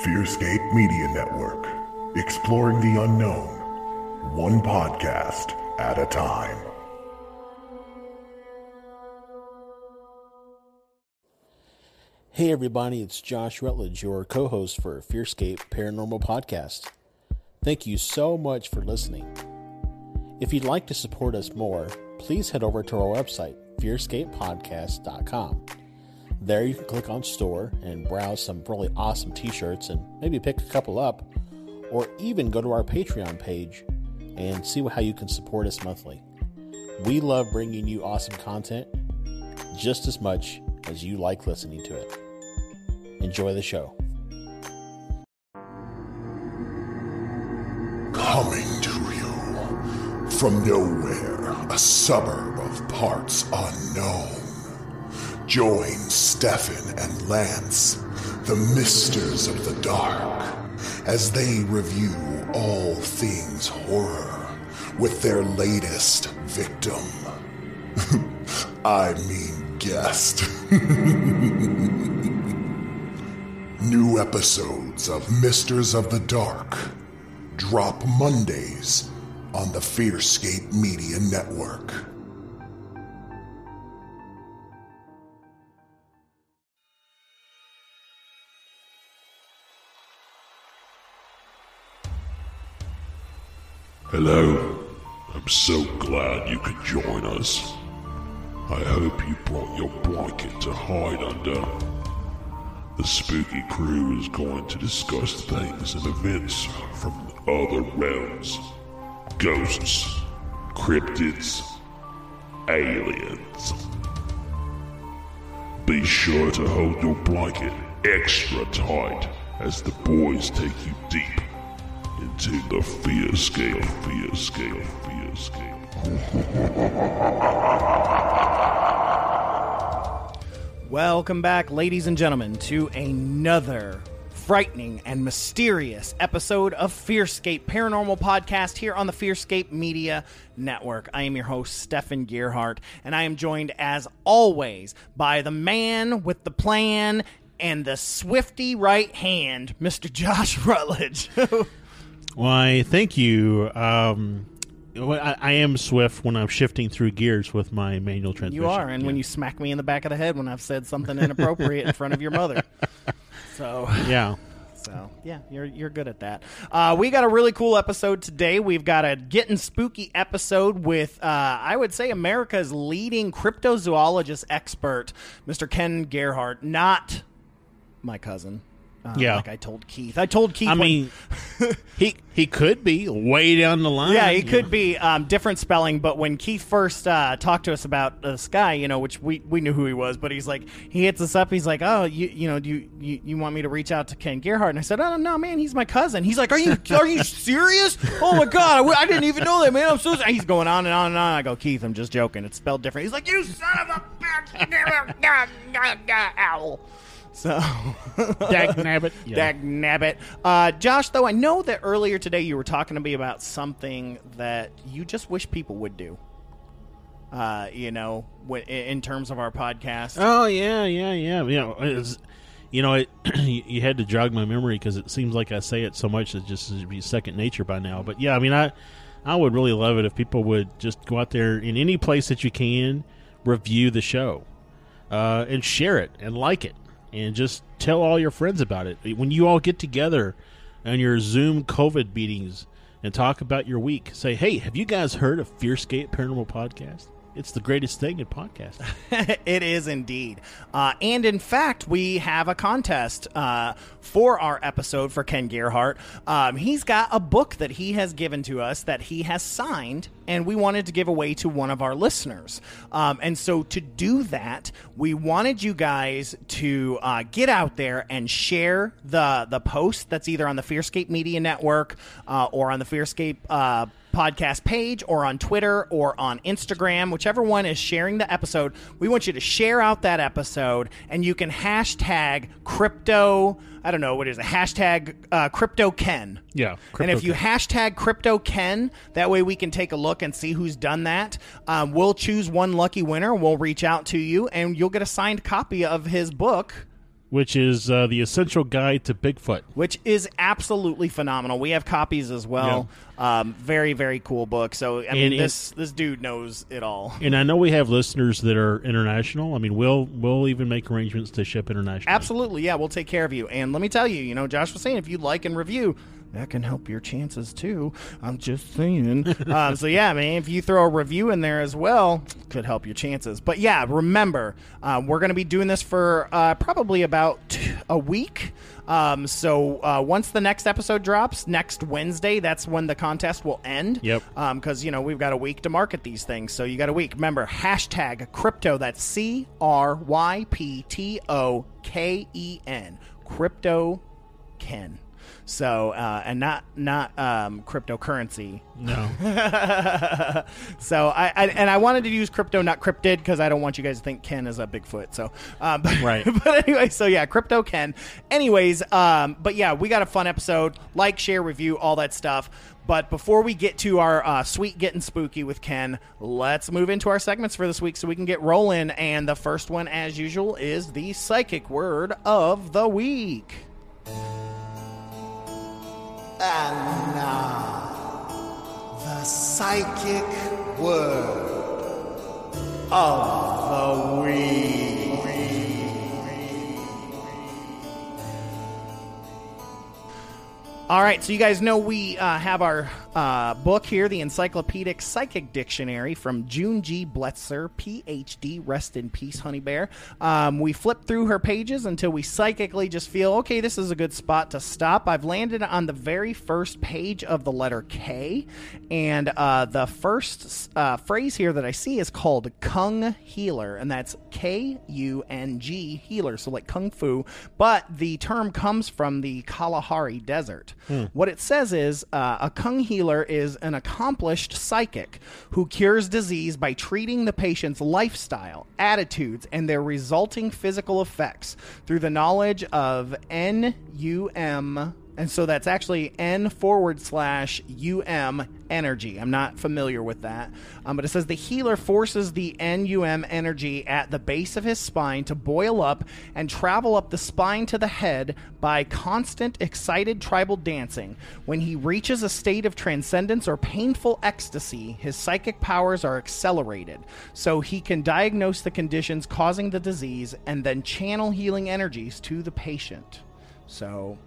Fearscape Media Network, exploring the unknown, one podcast at a time. Hey everybody, it's Josh Rutledge, your co-host for Fearscape Paranormal Podcast. Thank you so much for listening. If you'd like to support us more, please head over to our website, fearscapepodcast.com. There you can click on store and browse some really awesome t-shirts and maybe pick a couple up, or even go to our Patreon page and see how you can support us monthly. We love bringing you awesome content just as much as you like listening to it. Enjoy the show. Coming to you from nowhere, a suburb of parts unknown. Join Stefan and Lance, the Misters of the Dark, as they review all things horror with their latest victim. I mean, guest. New episodes of Misters of the Dark drop Mondays on the Fearscape Media Network. Hello. I'm so glad you could join us. I hope you brought your blanket to hide under. The spooky crew is going to discuss things and events from other realms ghosts, cryptids, aliens. Be sure to hold your blanket extra tight as the boys take you deep into the fear fear fear. Welcome back, ladies and gentlemen, to another frightening and mysterious episode of Fearscape Paranormal Podcast here on the Fearscape Media Network. I am your host, Stefan Gearhart, and I am joined, as always, by the man with the plan and the swifty right hand, Mr. Josh Rutledge. Why, thank you. Um, I, I am swift when I'm shifting through gears with my manual transmission. you are, and when you smack me in the back of the head when I've said something inappropriate in front of your mother. So. yeah. So yeah, you're you're good at that. Uh, we got a really cool episode today. We've got a getting spooky episode with uh, I would say America's leading cryptozoologist expert, Mr. Ken Gerhard, not my cousin. Uh, Yeah. like I told Keith. I told Keith. I mean, he he could be way down the line. yeah, he could know. be um, different spelling. But when Keith first uh, talked to us about this guy, you know, which we, we knew who he was, but he's like, he hits us up. He's like, oh, you you know, do you, you you want me to reach out to Ken Gerhard? And I said, oh no, man, he's my cousin. He's like, are you are you serious? Oh my god, I didn't even know that, man. I'm so. sorry." He's going on and on and on. I go, Keith, I'm just joking. It's spelled different. He's like, you son of a bitch, owl. So. Dag nabbit. Yeah. Dag nabbit. Uh, Josh, though, I know that earlier today you were talking to me about something that you just wish people would do. Uh, you know, w- in terms of our podcast. Oh yeah, yeah, yeah. You know, you know, it, you had to jog my memory because it seems like I say it so much that just should be second nature by now. But yeah, I mean, I I would really love it if people would just go out there in any place that you can, review the show, uh, and share it and like it, and just tell all your friends about it. When you all get together on your Zoom COVID meetings and talk about your week, say, "Hey, have you guys heard of Fearscape Paranormal Podcast?" It's the greatest thing in podcasting. it is indeed. Uh, and in fact, we have a contest uh, for our episode for Ken Gerhard. Um, he's got a book that he has given to us that he has signed, and we wanted to give away to one of our listeners. Um, and so to do that, we wanted you guys to uh, get out there and share the the post that's either on the Fearscape Media Network uh, or on the Fearscape uh, podcast page or on Twitter or on Instagram, whichever one is sharing the episode, we want you to share out that episode and you can hashtag crypto. I don't know what is it? Hashtag uh, crypto Ken. Yeah, and if you hashtag crypto Ken, that way we can take a look and see who's done that. Um, we'll choose one lucky winner. We'll reach out to you and you'll get a signed copy of his book which is uh, the essential guide to Bigfoot, which is absolutely phenomenal. We have copies as well. Yeah. Um, very very cool book. So I mean, and this this dude knows it all. And I know we have listeners that are international. I mean, we'll we'll even make arrangements to ship internationally. Absolutely, yeah, we'll take care of you. And let me tell you, you know, Josh was saying if you like and review that can help your chances too. I'm just saying. um, so yeah, I mean, if you throw a review in there as well, could help your chances. But yeah, remember, uh, we're going to be doing this for uh, probably about a week. Um, so uh, once the next episode drops next Wednesday, that's when the contest will end. Yep. Because um, you know we've got a week to market these things, so you got a week. Remember hashtag crypto. That's C R Y P T O K E N. Crypto Ken. So uh, and not not um, cryptocurrency. No. so I, I, and I wanted to use crypto, not cryptid, because I don't want you guys to think Ken is a Bigfoot. So um, right. but anyway, so yeah, crypto Ken. Anyways, um, but yeah, we got a fun episode. Like, share, review, all that stuff. But before we get to our uh, sweet getting spooky with Ken, let's move into our segments for this week so we can get rolling. And the first one, as usual, is the psychic word of the week. And now, the psychic word of the week. All right, so you guys know we uh, have our uh, book here, the Encyclopedic Psychic Dictionary from June G. Bletzer, PhD. Rest in peace, Honey Bear. Um, we flip through her pages until we psychically just feel, okay, this is a good spot to stop. I've landed on the very first page of the letter K, and uh, the first uh, phrase here that I see is called Kung Healer, and that's K U N G Healer, so like Kung Fu, but the term comes from the Kalahari Desert. Hmm. What it says is uh, a Kung healer is an accomplished psychic who cures disease by treating the patient's lifestyle, attitudes, and their resulting physical effects through the knowledge of NUM and so that's actually N forward slash UM energy. I'm not familiar with that. Um, but it says the healer forces the NUM energy at the base of his spine to boil up and travel up the spine to the head by constant excited tribal dancing. When he reaches a state of transcendence or painful ecstasy, his psychic powers are accelerated. So he can diagnose the conditions causing the disease and then channel healing energies to the patient. So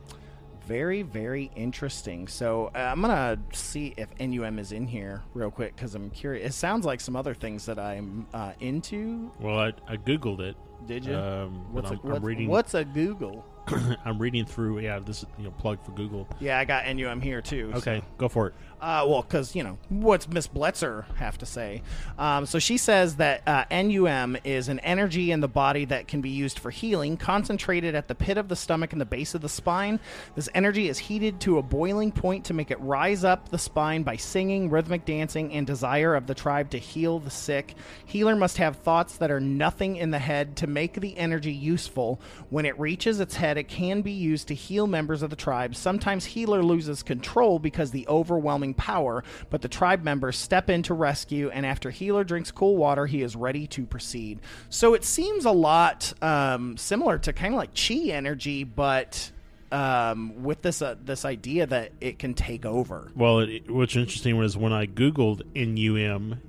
very, very interesting. So uh, I'm gonna see if NUM is in here real quick because I'm curious. It sounds like some other things that I'm uh, into. Well, I, I googled it. Did you? Um, what's, I'm, a, what's, I'm reading. what's a Google? I'm reading through. Yeah, this is you know plug for Google. Yeah, I got NUM here too. Okay, so. go for it. Uh, well, because you know what's Miss Bletzer have to say. Um, so she says that uh, NUM is an energy in the body that can be used for healing, concentrated at the pit of the stomach and the base of the spine. This energy is heated to a boiling point to make it rise up the spine by singing, rhythmic dancing, and desire of the tribe to heal the sick. Healer must have thoughts that are nothing in the head to make the energy useful. When it reaches its head, it can be used to heal members of the tribe. Sometimes healer loses control because the overwhelming power, but the tribe members step in to rescue, and after Healer drinks cool water, he is ready to proceed. So it seems a lot um, similar to kind of like chi energy, but um, with this uh, this idea that it can take over. Well, it, what's interesting was when I googled NUM,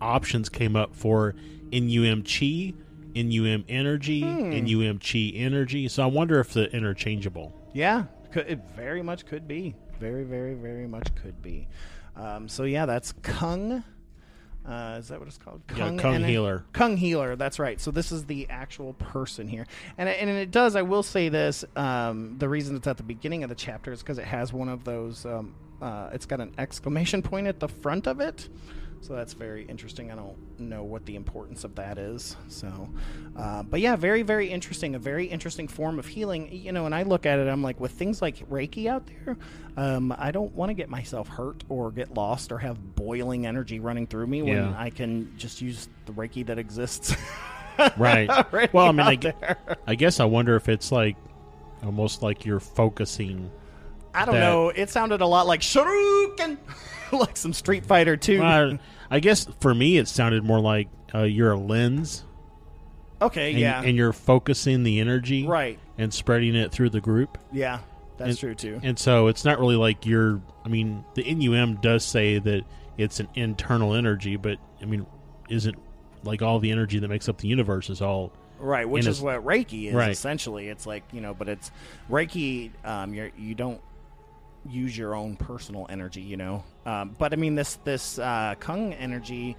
options came up for NUM chi, NUM energy, hmm. NUM chi energy. So I wonder if they're interchangeable. Yeah, it very much could be very, very, very much could be. Um, so yeah, that's Kung. Uh, is that what it's called? Yeah, Kung Healer. Kung Healer. That's right. So this is the actual person here, and and it does. I will say this. Um, the reason it's at the beginning of the chapter is because it has one of those. Um, uh, it's got an exclamation point at the front of it. So that's very interesting. I don't know what the importance of that is. So, uh, but yeah, very, very interesting. A very interesting form of healing. You know, and I look at it, I'm like, with things like Reiki out there, um, I don't want to get myself hurt or get lost or have boiling energy running through me when Yeah. I can just use the Reiki that exists. Right. well, I mean, I, out gu- there. I guess I wonder if it's like almost like you're focusing. I don't that- know. It sounded a lot like Shoryuken, like some Street Fighter 2. I, I guess for me, it sounded more like uh, you're a lens, okay, and, yeah. and you're focusing the energy, Right. and spreading it through the group. yeah, that's And- true too. And so it's not really like you're. I mean, the NUM does say that it's an internal energy, but I mean, isn't like all the energy that makes up the universe is all Right, which is what Reiki is Right. essentially. It's like you know, but it's Reiki. Um, you're you don't use your own personal energy, you know. Um, but I mean, this this uh, Kung energy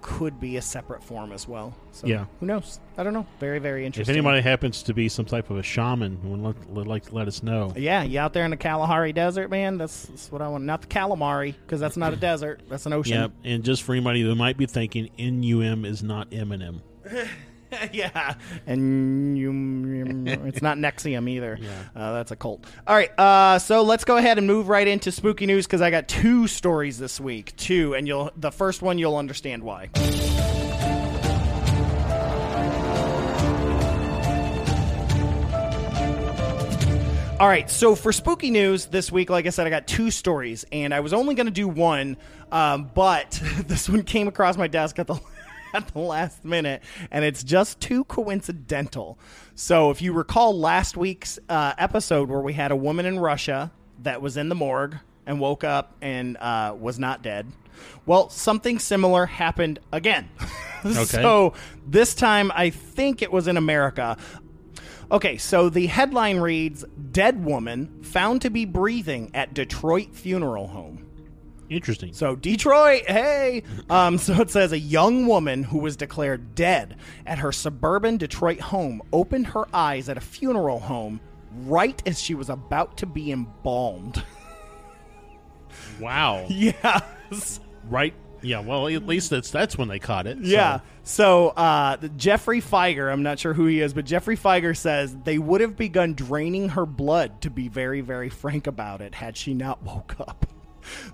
could be a separate form as well. So Yeah. who knows? I don't know. Very very interesting. If anybody happens to be some type of a shaman, would would like to let us know. yeah, you out there in the Kalahari Desert, man. That's, that's what I want. Not the calamari, because that's not a desert. That's an ocean. Yep. And just for anybody who might be thinking, NUM is not Eminem. yeah, and you, it's not NXIVM either. Uh, that's a cult. All right, uh, so let's go ahead and move right into spooky news because I got two stories this week. Two, and you'll the first one you'll understand why. All right, so for spooky news this week, like I said, I got two stories, and I was only going to do one, um, but this one came across my desk at the at the last minute, and it's just too coincidental. So, if you recall last week's uh, episode where we had a woman in Russia that was in the morgue and woke up and uh, was not dead, well, something similar happened again. okay. so this time, I think it was in America. Okay, so the headline reads Dead woman found to be breathing at Detroit funeral home. Interesting. So, Detroit, hey! Um, so it says a young woman who was declared dead at her suburban Detroit home opened her eyes at a funeral home right as she was about to be embalmed. wow. yes. Right. Yeah. Well, at least that's that's when they caught it. so- Yeah. So uh, the- Geoffrey Fieger, I'm not sure who he is, but Geoffrey Fieger says they would have begun draining her blood, to be very, very frank about it, had she not woke up.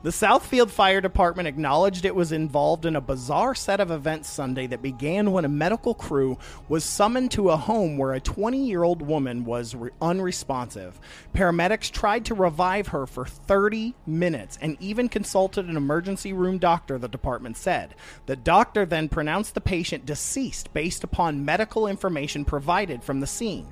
The Southfield Fire Department acknowledged it was involved in a bizarre set of events Sunday that began when a medical crew was summoned to a home where a 20 year old woman was re- unresponsive. Paramedics tried to revive her for 30 minutes and even consulted an emergency room doctor, the department said. The doctor then pronounced the patient deceased based upon medical information provided from the scene.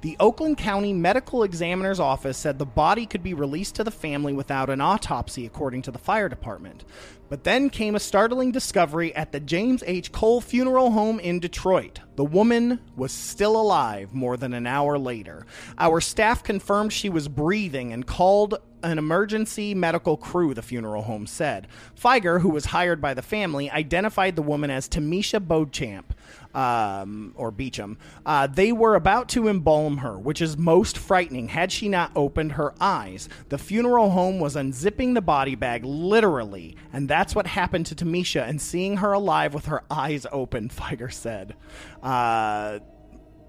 The Oakland County Medical Examiner's Office said the body could be released to the family without an autopsy, according to the fire department. But then came a startling discovery at the James H. Cole Funeral Home in Detroit. The woman was still alive more than an hour later. Our staff confirmed she was breathing and called an emergency medical crew, the funeral home said. Fieger, who was hired by the family, identified the woman as Timesha Beauchamp um, or Beecham. Uh, they were about to embalm her, which is most frightening had she not opened her eyes. The funeral home was unzipping the body bag literally, and that's what happened to Timesha. And seeing her alive with her eyes open, Fieger said. Uh,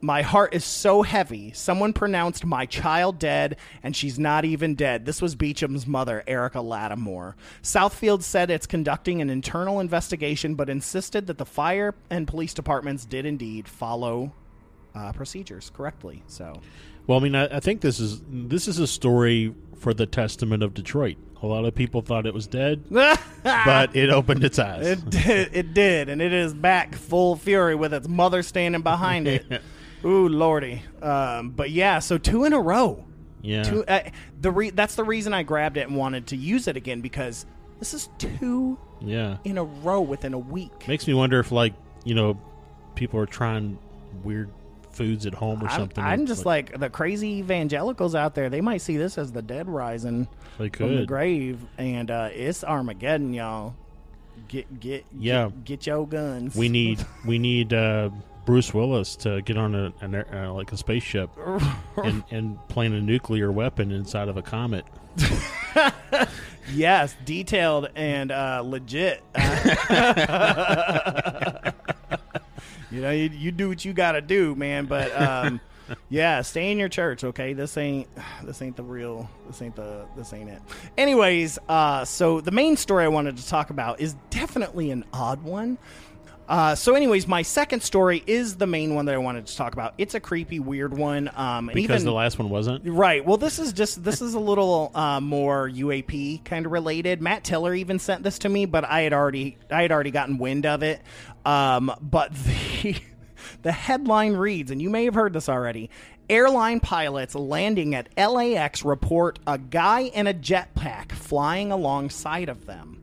my heart is so heavy. Someone pronounced my child dead, and she's not even dead. This was Beecham's mother, Erica Lattimore. Southfield said it's conducting an internal investigation, but insisted that the fire and police departments did indeed follow uh, procedures correctly. So, Well, I mean, I, I think this is this is a story for the testament of Detroit. A lot of people thought it was dead, but it opened its eyes. it did, it did, and it is back full fury with its mother standing behind it. Ooh, lordy! Um, but yeah, so two in a row. yeah. Two, uh, the re- that's the reason I grabbed it and wanted to use it again because this is two yeah. in a row within a week. Makes me wonder if, like, you know, people are trying weird foods at home or I'm, something. I'm just like the crazy evangelicals out there. They might see this as the dead rising they from the grave, and uh, it's Armageddon, y'all. Get get Yeah. Get, get your guns. We need we need uh, Bruce Willis to get on a an, air- uh, like a spaceship and and plant a nuclear weapon inside of a comet. yes, detailed and uh, legit. you know, you, you do what you got to do, man. But um, yeah, stay in your church, okay? This ain't this ain't the real. This ain't the this ain't it. Anyways, uh, so the main story I wanted to talk about is definitely an odd one. Uh, so, anyways, my second story is the main one that I wanted to talk about. It's a creepy, weird one. Um, Because even, the last one wasn't. Right. Well, this is just this is a little uh, more UAP kind of related. Matt Tiller even sent this to me, but I had already I had already gotten wind of it. Um, but the the headline reads, and you may have heard this already. Airline pilots landing at LAX report a guy in a jetpack flying alongside of them.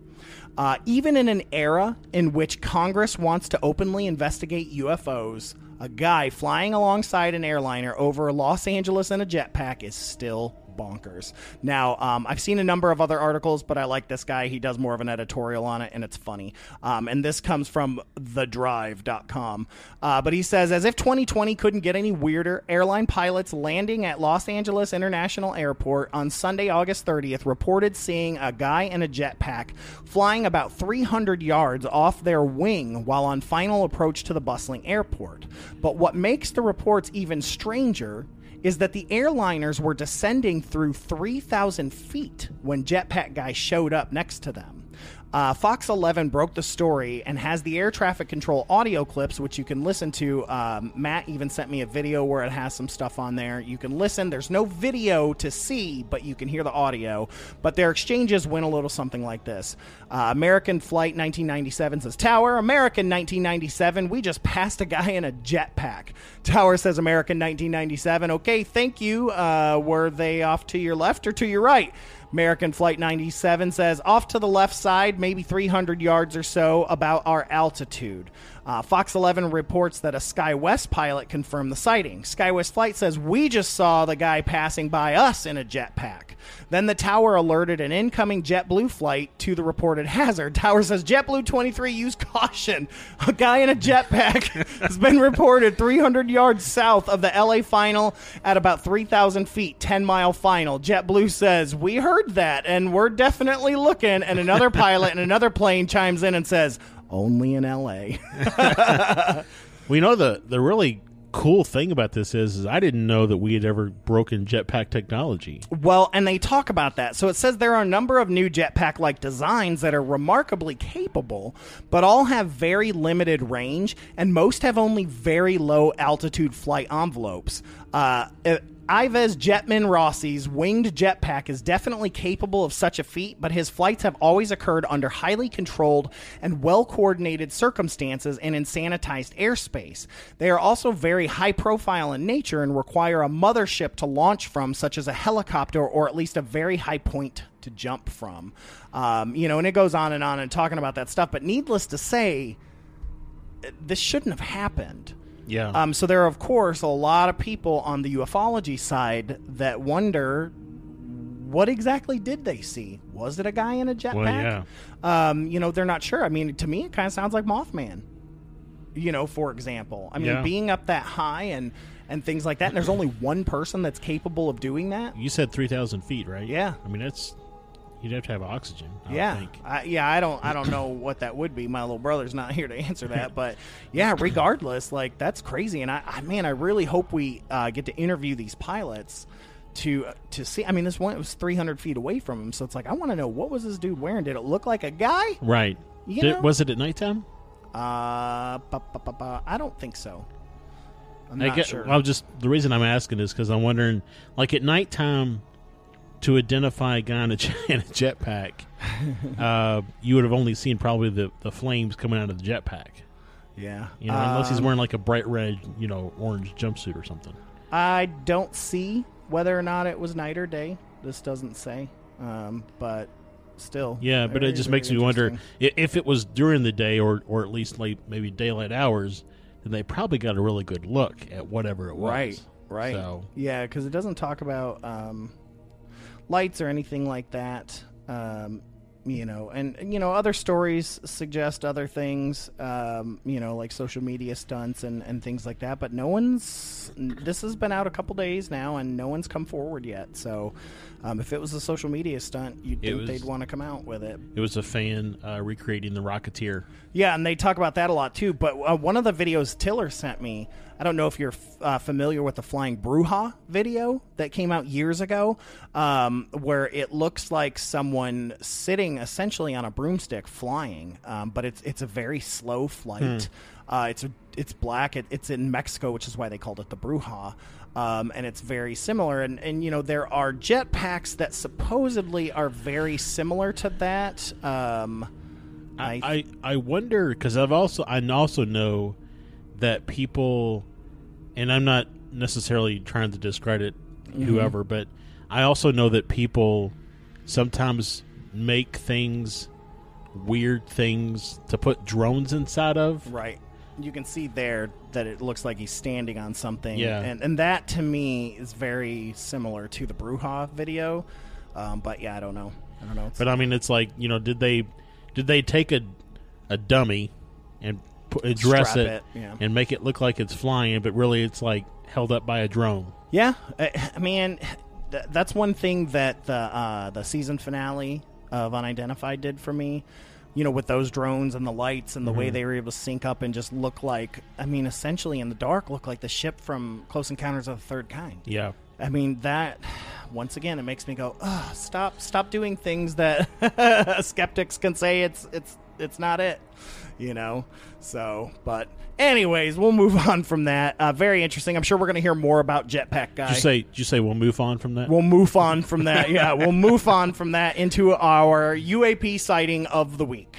Uh, even in an era in which Congress wants to openly investigate UFOs, a guy flying alongside an airliner over Los Angeles in a jetpack is still bonkers. Now, um, I've seen a number of other articles, but I like this guy. He does more of an editorial on it, and it's funny. Um, and this comes from thedrive.com. Uh, but he says, as if 2020 couldn't get any weirder, airline pilots landing at Los Angeles International Airport on Sunday, August 30th, reported seeing a guy in a jetpack flying about 300 yards off their wing while on final approach to the bustling airport. But what makes the reports even stranger is that the airliners were descending through 3,000 feet when Jetpack Guy showed up next to them. Uh, Fox 11 broke the story and has the air traffic control audio clips, which you can listen to. Um, Matt even sent me a video where it has some stuff on there. You can listen. There's no video to see, but you can hear the audio. But their exchanges went a little something like this uh, American Flight 1997 says, Tower, American 1997, we just passed a guy in a jetpack. Tower says, American 1997, okay, thank you. Uh, were they off to your left or to your right? American Flight 97 says off to the left side, maybe 300 yards or so, about our altitude. Uh, Fox 11 reports that a SkyWest pilot confirmed the sighting. SkyWest Flight says we just saw the guy passing by us in a jetpack. Then the tower alerted an incoming JetBlue flight to the reported hazard. Tower says JetBlue 23 use caution. A guy in a jetpack has been reported 300 yards south of the LA final at about 3,000 feet, 10 mile final. JetBlue says we heard that and we're definitely looking. And another pilot in another plane chimes in and says only in LA. You know the the really cool thing about this is, is I didn't know that we had ever broken jetpack technology. Well, and they talk about that. So it says there are a number of new jetpack like designs that are remarkably capable, but all have very limited range, and most have only very low altitude flight envelopes. Uh, Yves Jetman Rossy's winged jetpack is definitely capable of such a feat, but his flights have always occurred under highly controlled and well coordinated circumstances and in sanitized airspace. They are also very high profile in nature and require a mothership to launch from, such as a helicopter or at least a very high point to jump from. Um, you know, and it goes on and on and talking about that stuff, but needless to say, this shouldn't have happened. Yeah. Um, so there are, of course, a lot of people on the ufology side that wonder what exactly did they see? Was it a guy in a jetpack? Well, Um, you know, they're not sure. I mean, to me, it kind of sounds like Mothman. You know, for example, I mean, Yeah. being up that high and and things like that. And there's only one person that's capable of doing that. you said three thousand feet, right? Yeah. I mean, that's you'd have to have oxygen. I yeah, think. I, yeah. I don't, I don't know what that would be. My little brother's not here to answer that, but yeah. Regardless, like that's crazy. And I, I man, I really hope we uh, get to interview these pilots to to see. I mean, this one was 300 feet away from him, so it's like I want to know what was this dude wearing. Did it look like a guy? Right. You Did- know? was it at nighttime? Uh, ba, ba, ba, ba. I don't think so. I'm I not get, sure. well, just the reason I'm asking is because I'm wondering, like at nighttime, to identify a guy in a, jet, in a jetpack, uh, you would have only seen probably the, the flames coming out of the jetpack. yeah, You know, unless he's Um, wearing like a bright red, you know, orange jumpsuit or something. I don't see whether or not it was night or day. This doesn't say, um, but still. Yeah, but very, it just makes me wonder if it was during the day or or at least like maybe daylight hours, then they probably got a really good look at whatever it was. Right, right. So Yeah, because it doesn't talk about um, lights or anything like that. Um, you know, and you know, other stories suggest other things, um, you know, like social media stunts and, and things like that. But no one's. This has been out a couple days now, and no one's come forward yet. So, um, if it was a social media stunt, you'd It think was- they'd want to come out with it. It was a fan uh, recreating the Rocketeer. Yeah, and they talk about that a lot too. But uh, one of the videos Tiller sent me, I don't know if you're f- uh, familiar with the Flying Bruja video that came out years ago, um, where it looks like someone sitting essentially on a broomstick flying, um, but it's it's a very slow flight. Uh, it's it's black. It, it's in Mexico, which is why they called it the Bruja. Um, and it's very similar, and, and you know there are jetpacks that supposedly are very similar to that. Um, I, I I wonder because I've also I also know that people, and I'm not necessarily trying to discredit Mm-hmm. whoever, but I also know that people sometimes make things weird things to put drones inside of. Right. You can see there that it looks like he's standing on something. Yeah. And, and that to me is very similar to the Bruja video. Um, but yeah, I don't know. I don't know. It's- But I mean, it's like you know, did they did they take a a dummy and dress Strap it, it, yeah. and make it look like it's flying, but really it's like held up by a drone? yeah. I, I mean, th- that's one thing that the, uh, the season finale of Unidentified did for me. You know, with those drones and the lights and the way they were able to sync up and just look like, I mean, essentially in the dark, look like the ship from Close Encounters of the Third Kind. Yeah. I mean that once again it makes me go, Ugh, stop stop doing things that skeptics can say it's it's it's not it. You know? So but anyways, we'll move on from that. Uh, very interesting. I'm sure we're gonna hear more about Jetpack Guy. Did you say? Did you say we'll move on from that? We'll move on from that. Yeah, we'll move on from that into our UAP sighting of the week.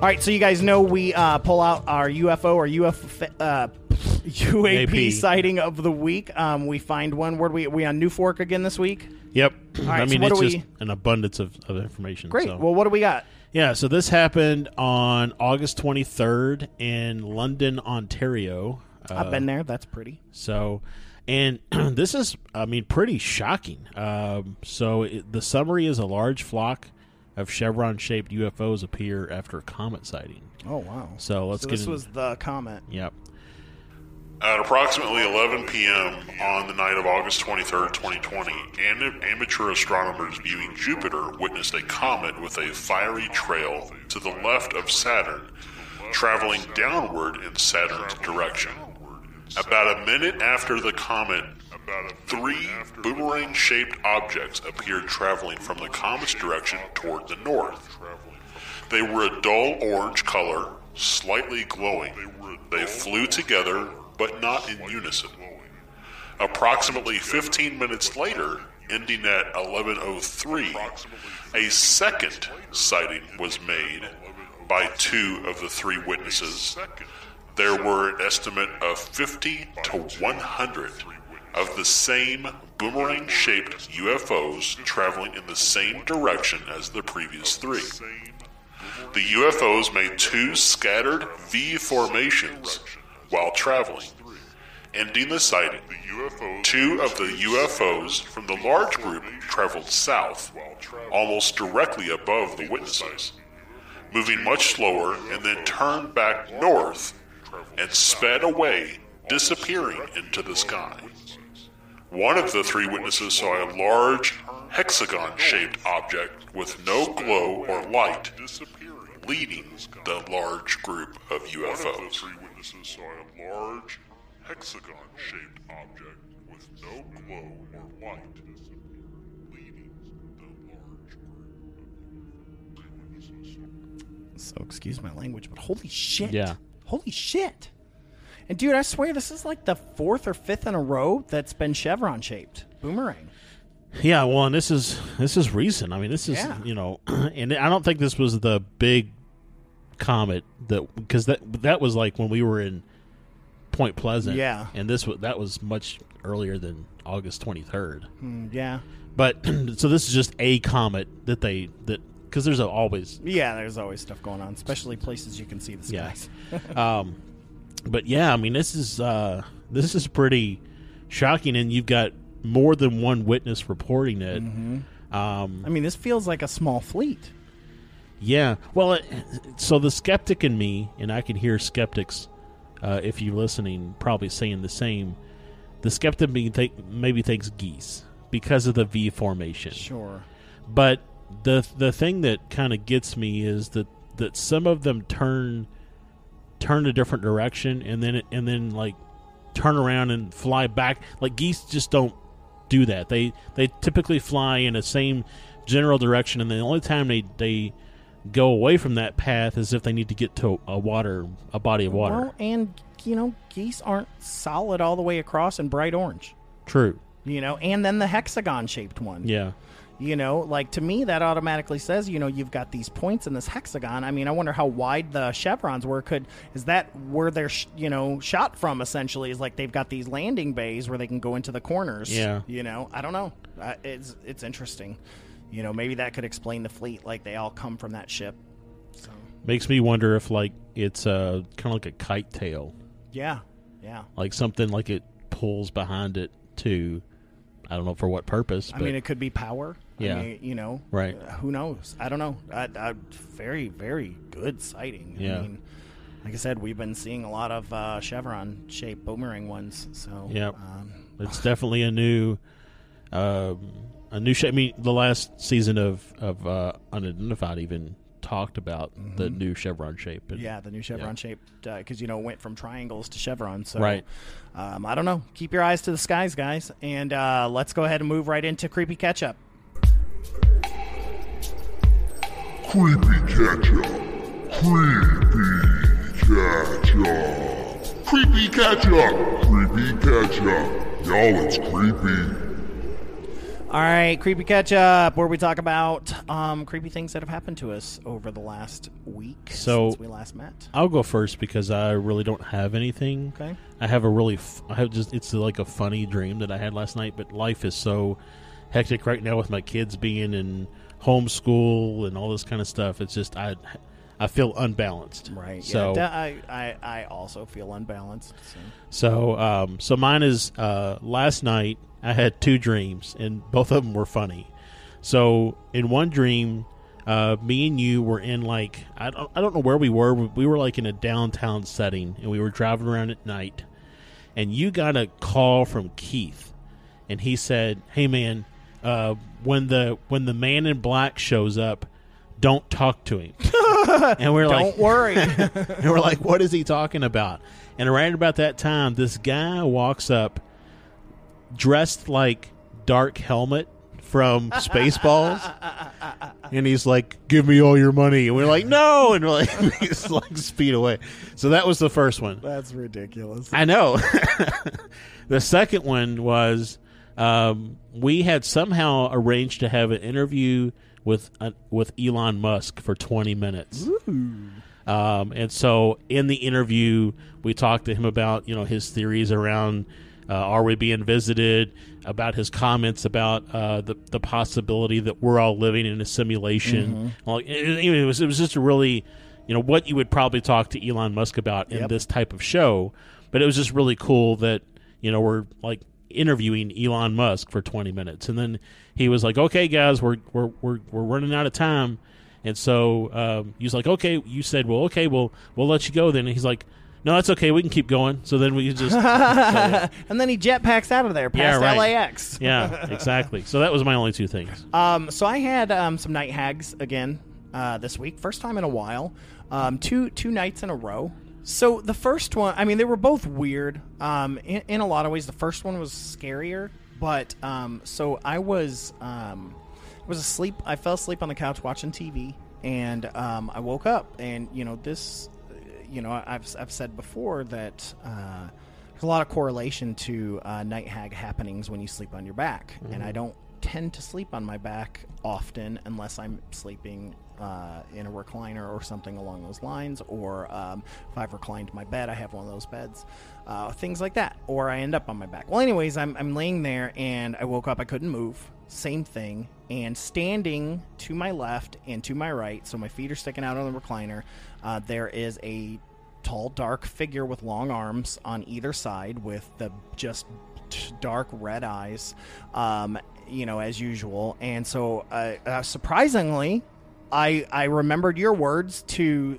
All right, so you guys know we uh, pull out our UFO or UFO uh, UAP sighting of the week. Um, we find one. Where we we on NUFORC again this week? Yep. right, I so mean, what it's do just we- an abundance of, of information. Great. so. Well, what do we got? yeah. So this happened on August 23rd in London, Ontario. Uh, I've been there. That's pretty. So, and this is, I mean, pretty shocking. Um, so it, the summary is a large flock of chevron-shaped UFOs appear after a comet sighting. Oh wow. So let's So get this in- was the comment. Yep. At approximately 11 p.m. on the night of August 23, 2020, am- amateur astronomers viewing Jupiter witnessed a comet with a fiery trail to the left of Saturn, traveling downward in Saturn's direction. About a minute after the comet, three boomerang shaped objects appeared traveling from the comet's direction toward the north. They were a dull orange color, slightly glowing. They flew together, but not in unison. Approximately 15 minutes later, ending at 1103, a second sighting was made by two of the three witnesses. There were an estimate of 50 to 100 of the same boomerang shaped UFOs traveling in the same direction as the previous three. The UFOs made two scattered V formations while traveling. Ending the sighting, two of the UFOs from the large group traveled south, almost directly above the witnesses, moving much slower and then turned back north and sped away, disappearing into the sky. One of the three witnesses saw a large hexagon shaped object with no glow or light leading the large group of UFOs. Three witnesses saw a large hexagon shaped object with no glow or light leading the large So excuse my language, but holy shit. Yeah. Holy shit. And dude, I swear this is like the fourth or fifth in a row that's been chevron shaped. Boomerang. Yeah, well, and this is this is recent. I mean, this is Yeah. you know, and I don't think this was the big comet that because that that was like when we were in Point Pleasant. Yeah. and this was that was much earlier than August twenty third. Mm, yeah. But so this is just a comet that they that because there's a, always Yeah, there's always stuff going on, especially places you can see the Yeah. skies. um, but yeah, I mean, this is uh, this is pretty shocking, and you've got more than one witness reporting it. Um, I mean, this feels like a small fleet. Yeah. Well, it, so the skeptic in me, and I can hear skeptics, uh, if you're listening, probably saying the same. The skeptic in me think, maybe thinks geese because of the V formation. Sure. But the the thing that kind of gets me is that that some of them turn turn a different direction and then and then like turn around and fly back. Like geese just don't do that. They they typically fly in the same general direction, and the only time they they go away from that path as if they need to get to a water a body of water. Well, and you know, geese aren't solid all the way across and bright orange. True. You know, and then the hexagon shaped one. Yeah. You know, like to me, that automatically says, you know, you've got these points in this hexagon. I mean, I wonder how wide the chevrons were. Could is that where they're, sh- you know, shot from? Essentially, is like they've got these landing bays where they can go into the corners. Yeah. You know, I don't know. Uh, it's it's interesting. You know, maybe that could explain the fleet. Like they all come from that ship. So Makes me wonder if like it's uh, kind of like a kite tail, yeah, yeah. like something like it pulls behind it too. I don't know for what purpose. I mean, it could be power. Yeah. I mean, you know, Right. uh, who knows? I don't know. I, I, very, very good sighting. Yeah. I mean, like I said, we've been seeing a lot of uh, chevron shaped boomerang ones. So, Yep. um, It's definitely a new, um, a new shape. I mean, the last season of of uh, unidentified even talked about the new chevron shape. And- Mm-hmm. yeah, the new chevron Yeah. shaped because you know it went from triangles to chevron. So, Right. Um, I don't know. Keep your eyes to the skies, guys, and uh, let's go ahead and move right into creepy catch up. Creepy ketchup. Creepy ketchup. Creepy ketchup. Creepy ketchup. Y'all, it's creepy. All right, creepy catch up, where we talk about um, creepy things that have happened to us over the last week So- since we last met. I'll go first because I really don't have anything. Okay. I have a really, f- I have just, it's like a funny dream that I had last night, but life is so hectic right now with my kids being in homeschool and all this kind of stuff. It's just, I, I feel unbalanced. Right. So, yeah, I, I I also feel unbalanced. So. so, um, so mine is, uh, last night I had two dreams and both of them were funny. So in one dream, uh, me and you were in like I don't I don't know where we were. We were like in a downtown setting, and we were driving around at night. And you got a call from Keith, and he said, "Hey man, uh, when the when the man in black shows up, don't talk to him." and we're like, Don't worry. and we're like, what is he talking about? And right about that time, this guy walks up dressed like Dark Helmet from Spaceballs. and he's like, give me all your money. And we're like, no. And we're like, he's like speed away. So that was the first one. That's ridiculous. I know. the second one was um, we had somehow arranged to have an interview with uh, with Elon Musk for 20 minutes. Um, and so in the interview, we talked to him about you know his theories around uh, are we being visited, about his comments about uh, the the possibility that we're all living in a simulation. Well, it, it was it was just a really you know what you would probably talk to Elon Musk about in Yep. this type of show. But it was just really cool that you know we're like interviewing Elon Musk for 20 minutes, and then he was like, "Okay, guys, we're we're we're, we're running out of time." And so um, he was like, "Okay." You said, "Well, okay, well, we'll let you go then." And he's like, "No, that's okay. We can keep going." So then we just, so, yeah. and then he jetpacks out of there Yeah, past right. LAX. yeah, exactly. So that was my only two things. Um, so I had um, some night hags again uh, this week, first time in a while. Um, two two nights in a row. So the first one, I mean, they were both weird. Um, in, in a lot of ways, the first one was scarier. But um, so I was um, was asleep. I fell asleep on the couch watching TV, and um, I woke up, and you know this. uh, You know, I've I've said before that. Uh, there's a lot of correlation to uh, night hag happenings when you sleep on your back, and I don't tend to sleep on my back often unless I'm sleeping uh, in a recliner or something along those lines, or um, if I've reclined my bed, I have one of those beds, uh, things like that, or I end up on my back. Well, anyways, I'm, I'm laying there and I woke up, I couldn't move, same thing, and standing to my left and to my right, so my feet are sticking out on the recliner, uh, there is a tall, dark figure with long arms on either side, with the just dark red eyes, um, you know, as usual. And so, uh, uh, surprisingly, I I remembered your words to,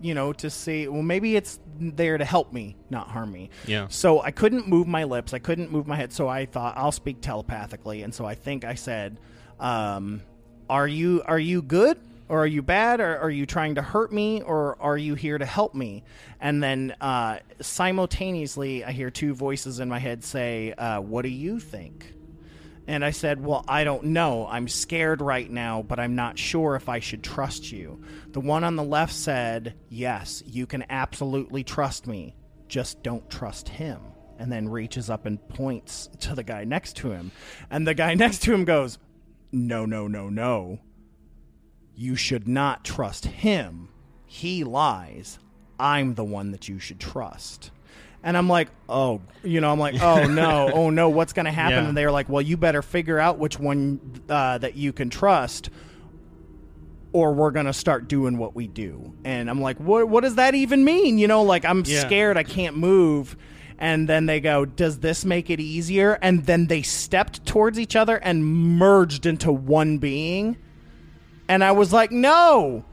you know, to say, well, maybe it's there to help me, not harm me. Yeah. So I couldn't move my lips. I couldn't move my head. So I thought I'll speak telepathically. And so I think I said, um, "Are you are you good?" Or are you bad? Or are you trying to hurt me? Or are you here to help me? And then uh, simultaneously, I hear two voices in my head say, uh, What do you think? And I said, Well, I don't know. I'm scared right now, but I'm not sure if I should trust you. The one on the left said, Yes, you can absolutely trust me. Just don't trust him. And then reaches up and points to the guy next to him. And the guy next to him goes, No, no, no, no. You should not trust him. He lies. I'm the one that you should trust. And I'm like, oh, you know, I'm like, oh no, oh no, what's going to happen? Yeah. And they're like, well, you better figure out which one uh, that you can trust, or we're going to start doing what we do. And I'm like, what? What does that even mean? You know, like I'm Yeah. scared, I can't move. And then they go, does this make it easier? And then they stepped towards each other and merged into one being. And I was like, no.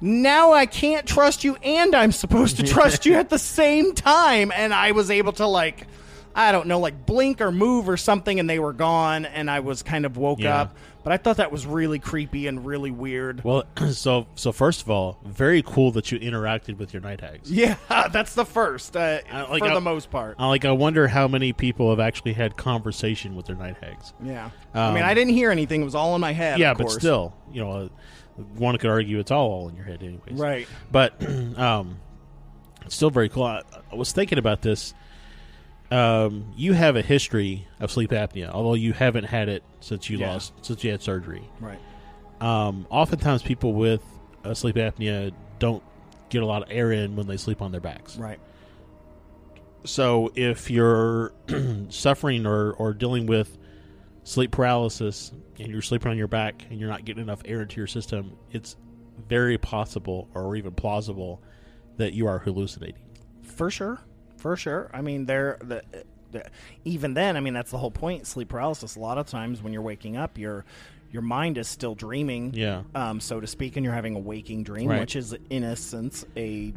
Now I can't trust you and I'm supposed to trust you at the same time. And I was able to like I don't know, like blink or move or something and they were gone and I was kind of woke Yeah. up. But I thought that was really creepy and really weird. Well, so so first of all, very cool that you interacted with your night hags. Yeah, that's the first uh, I- like, for I- the most part. I like I wonder how many people have actually had conversation with their night hags. yeah. I mean, I didn't hear anything. It was all in my head. Um, yeah, but still, you know, uh, one could argue it's all all in your head, anyways. Right. But um, it's still very cool. I, I was thinking about this. Um, you have a history of sleep apnea, although you haven't had it since you Yeah. lost since you had surgery. Right. Um, oftentimes, people with uh, sleep apnea don't get a lot of air in when they sleep on their backs. Right. So if you're suffering or, or dealing with sleep paralysis and you're sleeping on your back and you're not getting enough air into your system, it's very possible or even plausible that you are hallucinating. For sure, for sure. I mean, there. The, the, even then, I mean, that's the whole point. Sleep paralysis. A lot of times, when you're waking up, your your mind is still dreaming, Yeah. um, so to speak, and you're having a waking dream, Right. which is in essence a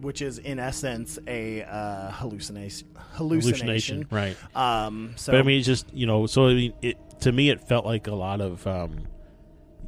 which is in essence a uh, hallucination. Hallucination, Hallucination, right. Um, so But I mean, it's just, you know, so I mean, it, to me, it felt like a lot of um,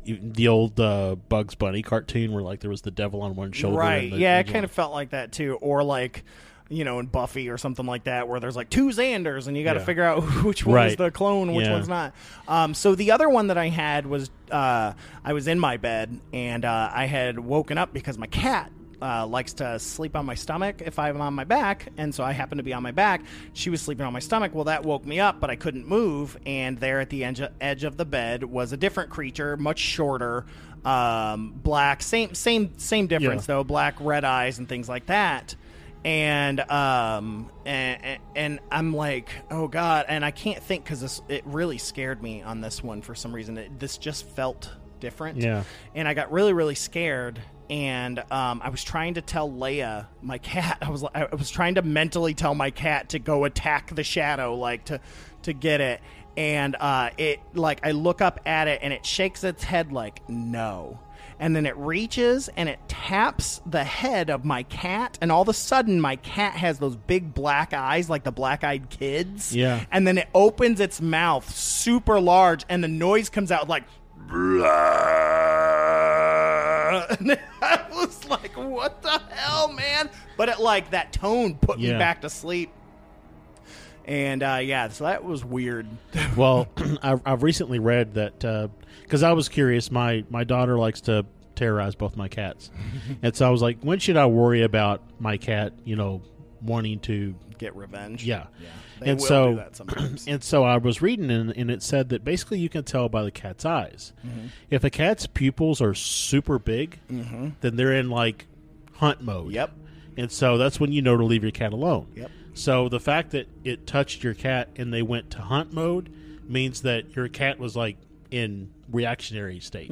the old uh, Bugs Bunny cartoon where, like, there was the devil on one shoulder. Right. and the yeah, it kind of felt like that too. Or like, you know, in Buffy or something like that, where there's like two Xanders and you got to Yeah. figure out which one's Right. the clone which Yeah. one's not. Um, so the other one that I had was uh, I was in my bed and uh, I had woken up because my cat. Uh, likes to sleep on my stomach if I'm on my back, and so I happened to be on my back. She was sleeping on my stomach. Well, that woke me up, but I couldn't move. And there at the edge edge of the bed was a different creature, much shorter, um, black, same same same difference Yeah. though, black, red eyes, and things like that. And um and, and I'm like, oh god, and I can't think because this it really scared me on this one for some reason. It, this just felt different. Yeah. And I got really really scared. And um, I was trying to tell Leia, my cat. I was I was trying to mentally tell my cat to go attack the shadow, like to to get it. And uh, it like I look up at it and it shakes its head like no and then it reaches and it taps the head of my cat and all of a sudden my cat has those big black eyes like the black-eyed kids Yeah. and then it opens its mouth super large and the noise comes out like and I was like what the hell man but it like that tone put me back to sleep and uh, yeah so that was weird Well, I've, I've recently read that because I was curious. My my daughter likes to terrorize both my cats, and so I was like, when should I worry about my cat? You know, wanting to get revenge yeah. they and will so do that sometimes and so I was reading and, and it said that basically you can tell by the cat's eyes. Mm-hmm. If a cat's pupils are super big, then they're in like hunt mode. Yep. And so that's when you know to leave your cat alone. Yep. So the fact that it touched your cat and they went to hunt mode means that your cat was like in reactionary state.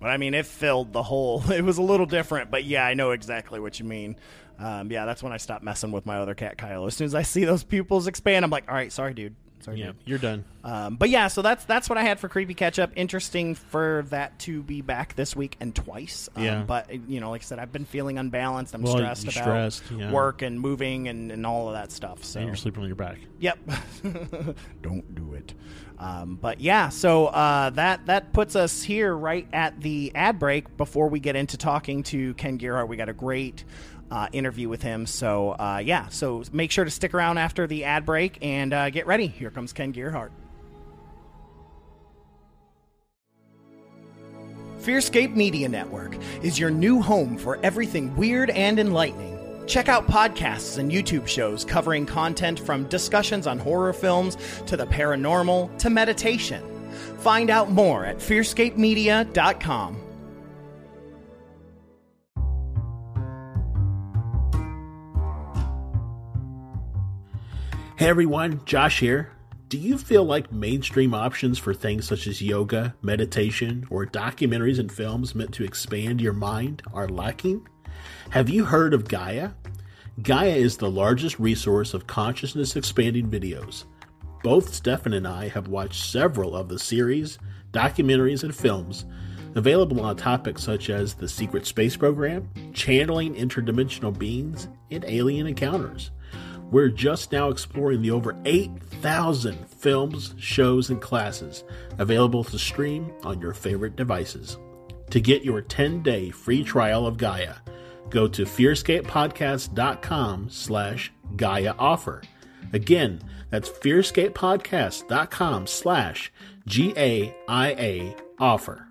But I mean, it filled the whole. It was a little different, but yeah, I know exactly what you mean. Um, yeah, that's when I stopped messing with my other cat, Kylo. As soon as I see those pupils expand, I'm like, all right, sorry, dude. Sorry, Yeah, dude. you're done. Um, but yeah, so that's that's what I had for creepy catch up. Interesting for that to be back this week and twice. Um, Yeah. But you know, like I said, I've been feeling unbalanced. I'm Well, stressed about stressed, yeah. work and moving and, and all of that stuff. So And you're sleeping on your back. Yep. Don't do it. Um, but yeah, so uh, that that puts us here right at the ad break before we get into talking to Ken Gerhard. We got a great uh, interview with him. So uh, yeah, so make sure to stick around after the ad break and uh, get ready. Here comes Ken Gerhard. Fearscape Media Network is your new home for everything weird and enlightening. Check out podcasts and YouTube shows covering content from discussions on horror films to the paranormal to meditation. Find out more at fearscapemedia.com. Hey everyone, Josh here. Do you feel like mainstream options for things such as yoga, meditation, or documentaries and films meant to expand your mind are lacking? Have you heard of Gaia? Gaia is the largest resource of consciousness expanding videos. Both Stefan and I have watched several of the series, documentaries, and films available on topics such as the secret space program, channeling interdimensional beings, and alien encounters. We're just now exploring the over 8,000 films, shows, and classes available to stream on your favorite devices. To get your 10-day free trial of Gaia, go to fearscapepodcast.com slash Gaia offer. Again, that's fearscapepodcast.com slash G-A-I-A offer.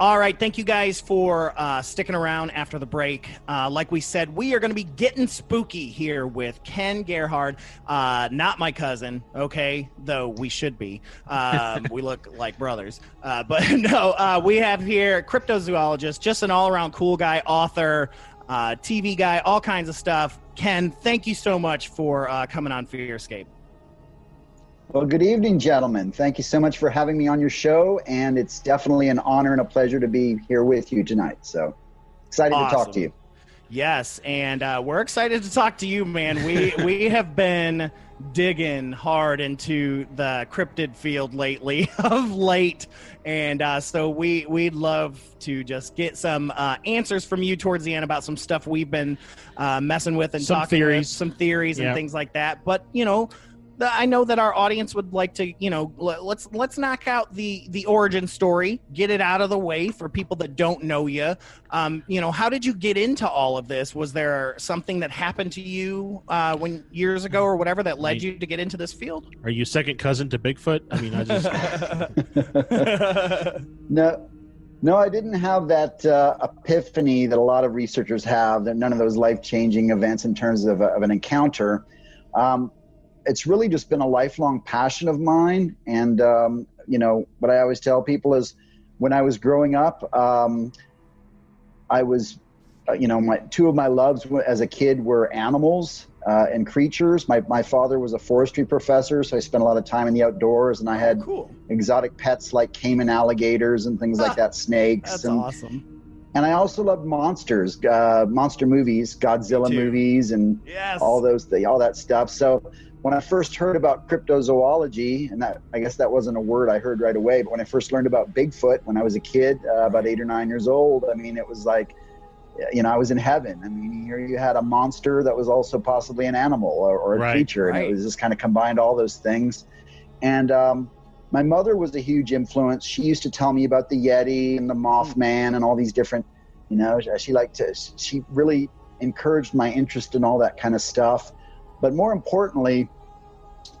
All right, thank you guys for uh, sticking around after the break. Uh, like we said, we are going to be getting spooky here with Ken Gerhard, uh, not my cousin, okay, though we should be. Um, we look like brothers. Uh, but no, uh, we have here cryptozoologist, just an all around cool guy, author, uh, TV guy, all kinds of stuff. Ken, thank you so much for uh, coming on Fearscape. Well, good evening, gentlemen. Thank you so much for having me on your show, and it's definitely an honor and a pleasure to be here with you tonight. So excited to talk to you. Yes, and uh, we're excited to talk to you, man. We we have been digging hard into the cryptid field lately, of late, and uh, so we we'd love to just get some uh, answers from you towards the end about some stuff we've been uh, messing with and Some talking with, theories. some theories Yeah. and things like that. But you know. The- I know that our audience would like to, you know, let's let's knock out the the origin story, get it out of the way for people that don't know you. Um, you know, how did you get into all of this? Was there something that happened to you uh, when years ago or whatever that led I- you to get into this field? Are you second cousin to Bigfoot? I mean, I just No, no, I didn't have that uh, epiphany that a lot of researchers have. That none of those life-changing events in terms of, a, of an encounter. Um, it's really just been a lifelong passion of mine, and um, you know what I always tell people is, when I was growing up, um, I was, uh, you know, my two of my loves as a kid were animals uh, and creatures. My my father was a forestry professor, so I spent a lot of time in the outdoors, and I had cool. exotic pets like caiman alligators and things like that, snakes. That's and, awesome. And I also loved monsters, uh, monster movies, Godzilla movies, and Yes. all those, all that stuff. So when I first heard about cryptozoology, and that I guess that wasn't a word I heard right away, but when I first learned about Bigfoot when I was a kid, uh, about eight or nine years old, I mean, it was like, you know, I was in heaven. I mean, here you had a monster that was also possibly an animal or, or a Right, creature, and right. it was just kind of combined all those things. And um, my mother was a huge influence. She used to tell me about the Yeti and the Mothman and all these different, you know, she liked to, she really encouraged my interest in all that kind of stuff. But more importantly,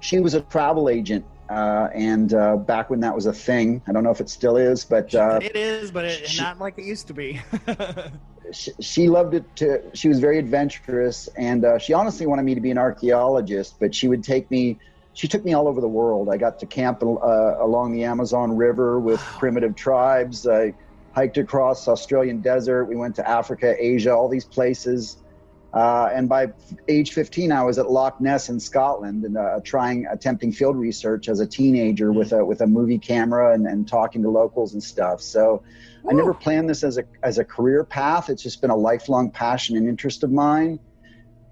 she was a travel agent. Uh, and uh, back when that was a thing, I don't know if it still is, but uh, it is, but it, she- not like it used to be. she, she loved it to she was very adventurous and uh, she honestly wanted me to be an archaeologist but she would take me she took me all over the world. I got to camp uh, along the amazon river with primitive tribes. I hiked across australian desert. We went to africa asia all these places. Uh, and by age 15, I was at Loch Ness in Scotland and uh, trying, attempting field research as a teenager with a with a movie camera and, and talking to locals and stuff. So, I never planned this as a as a career path. It's just been a lifelong passion and interest of mine,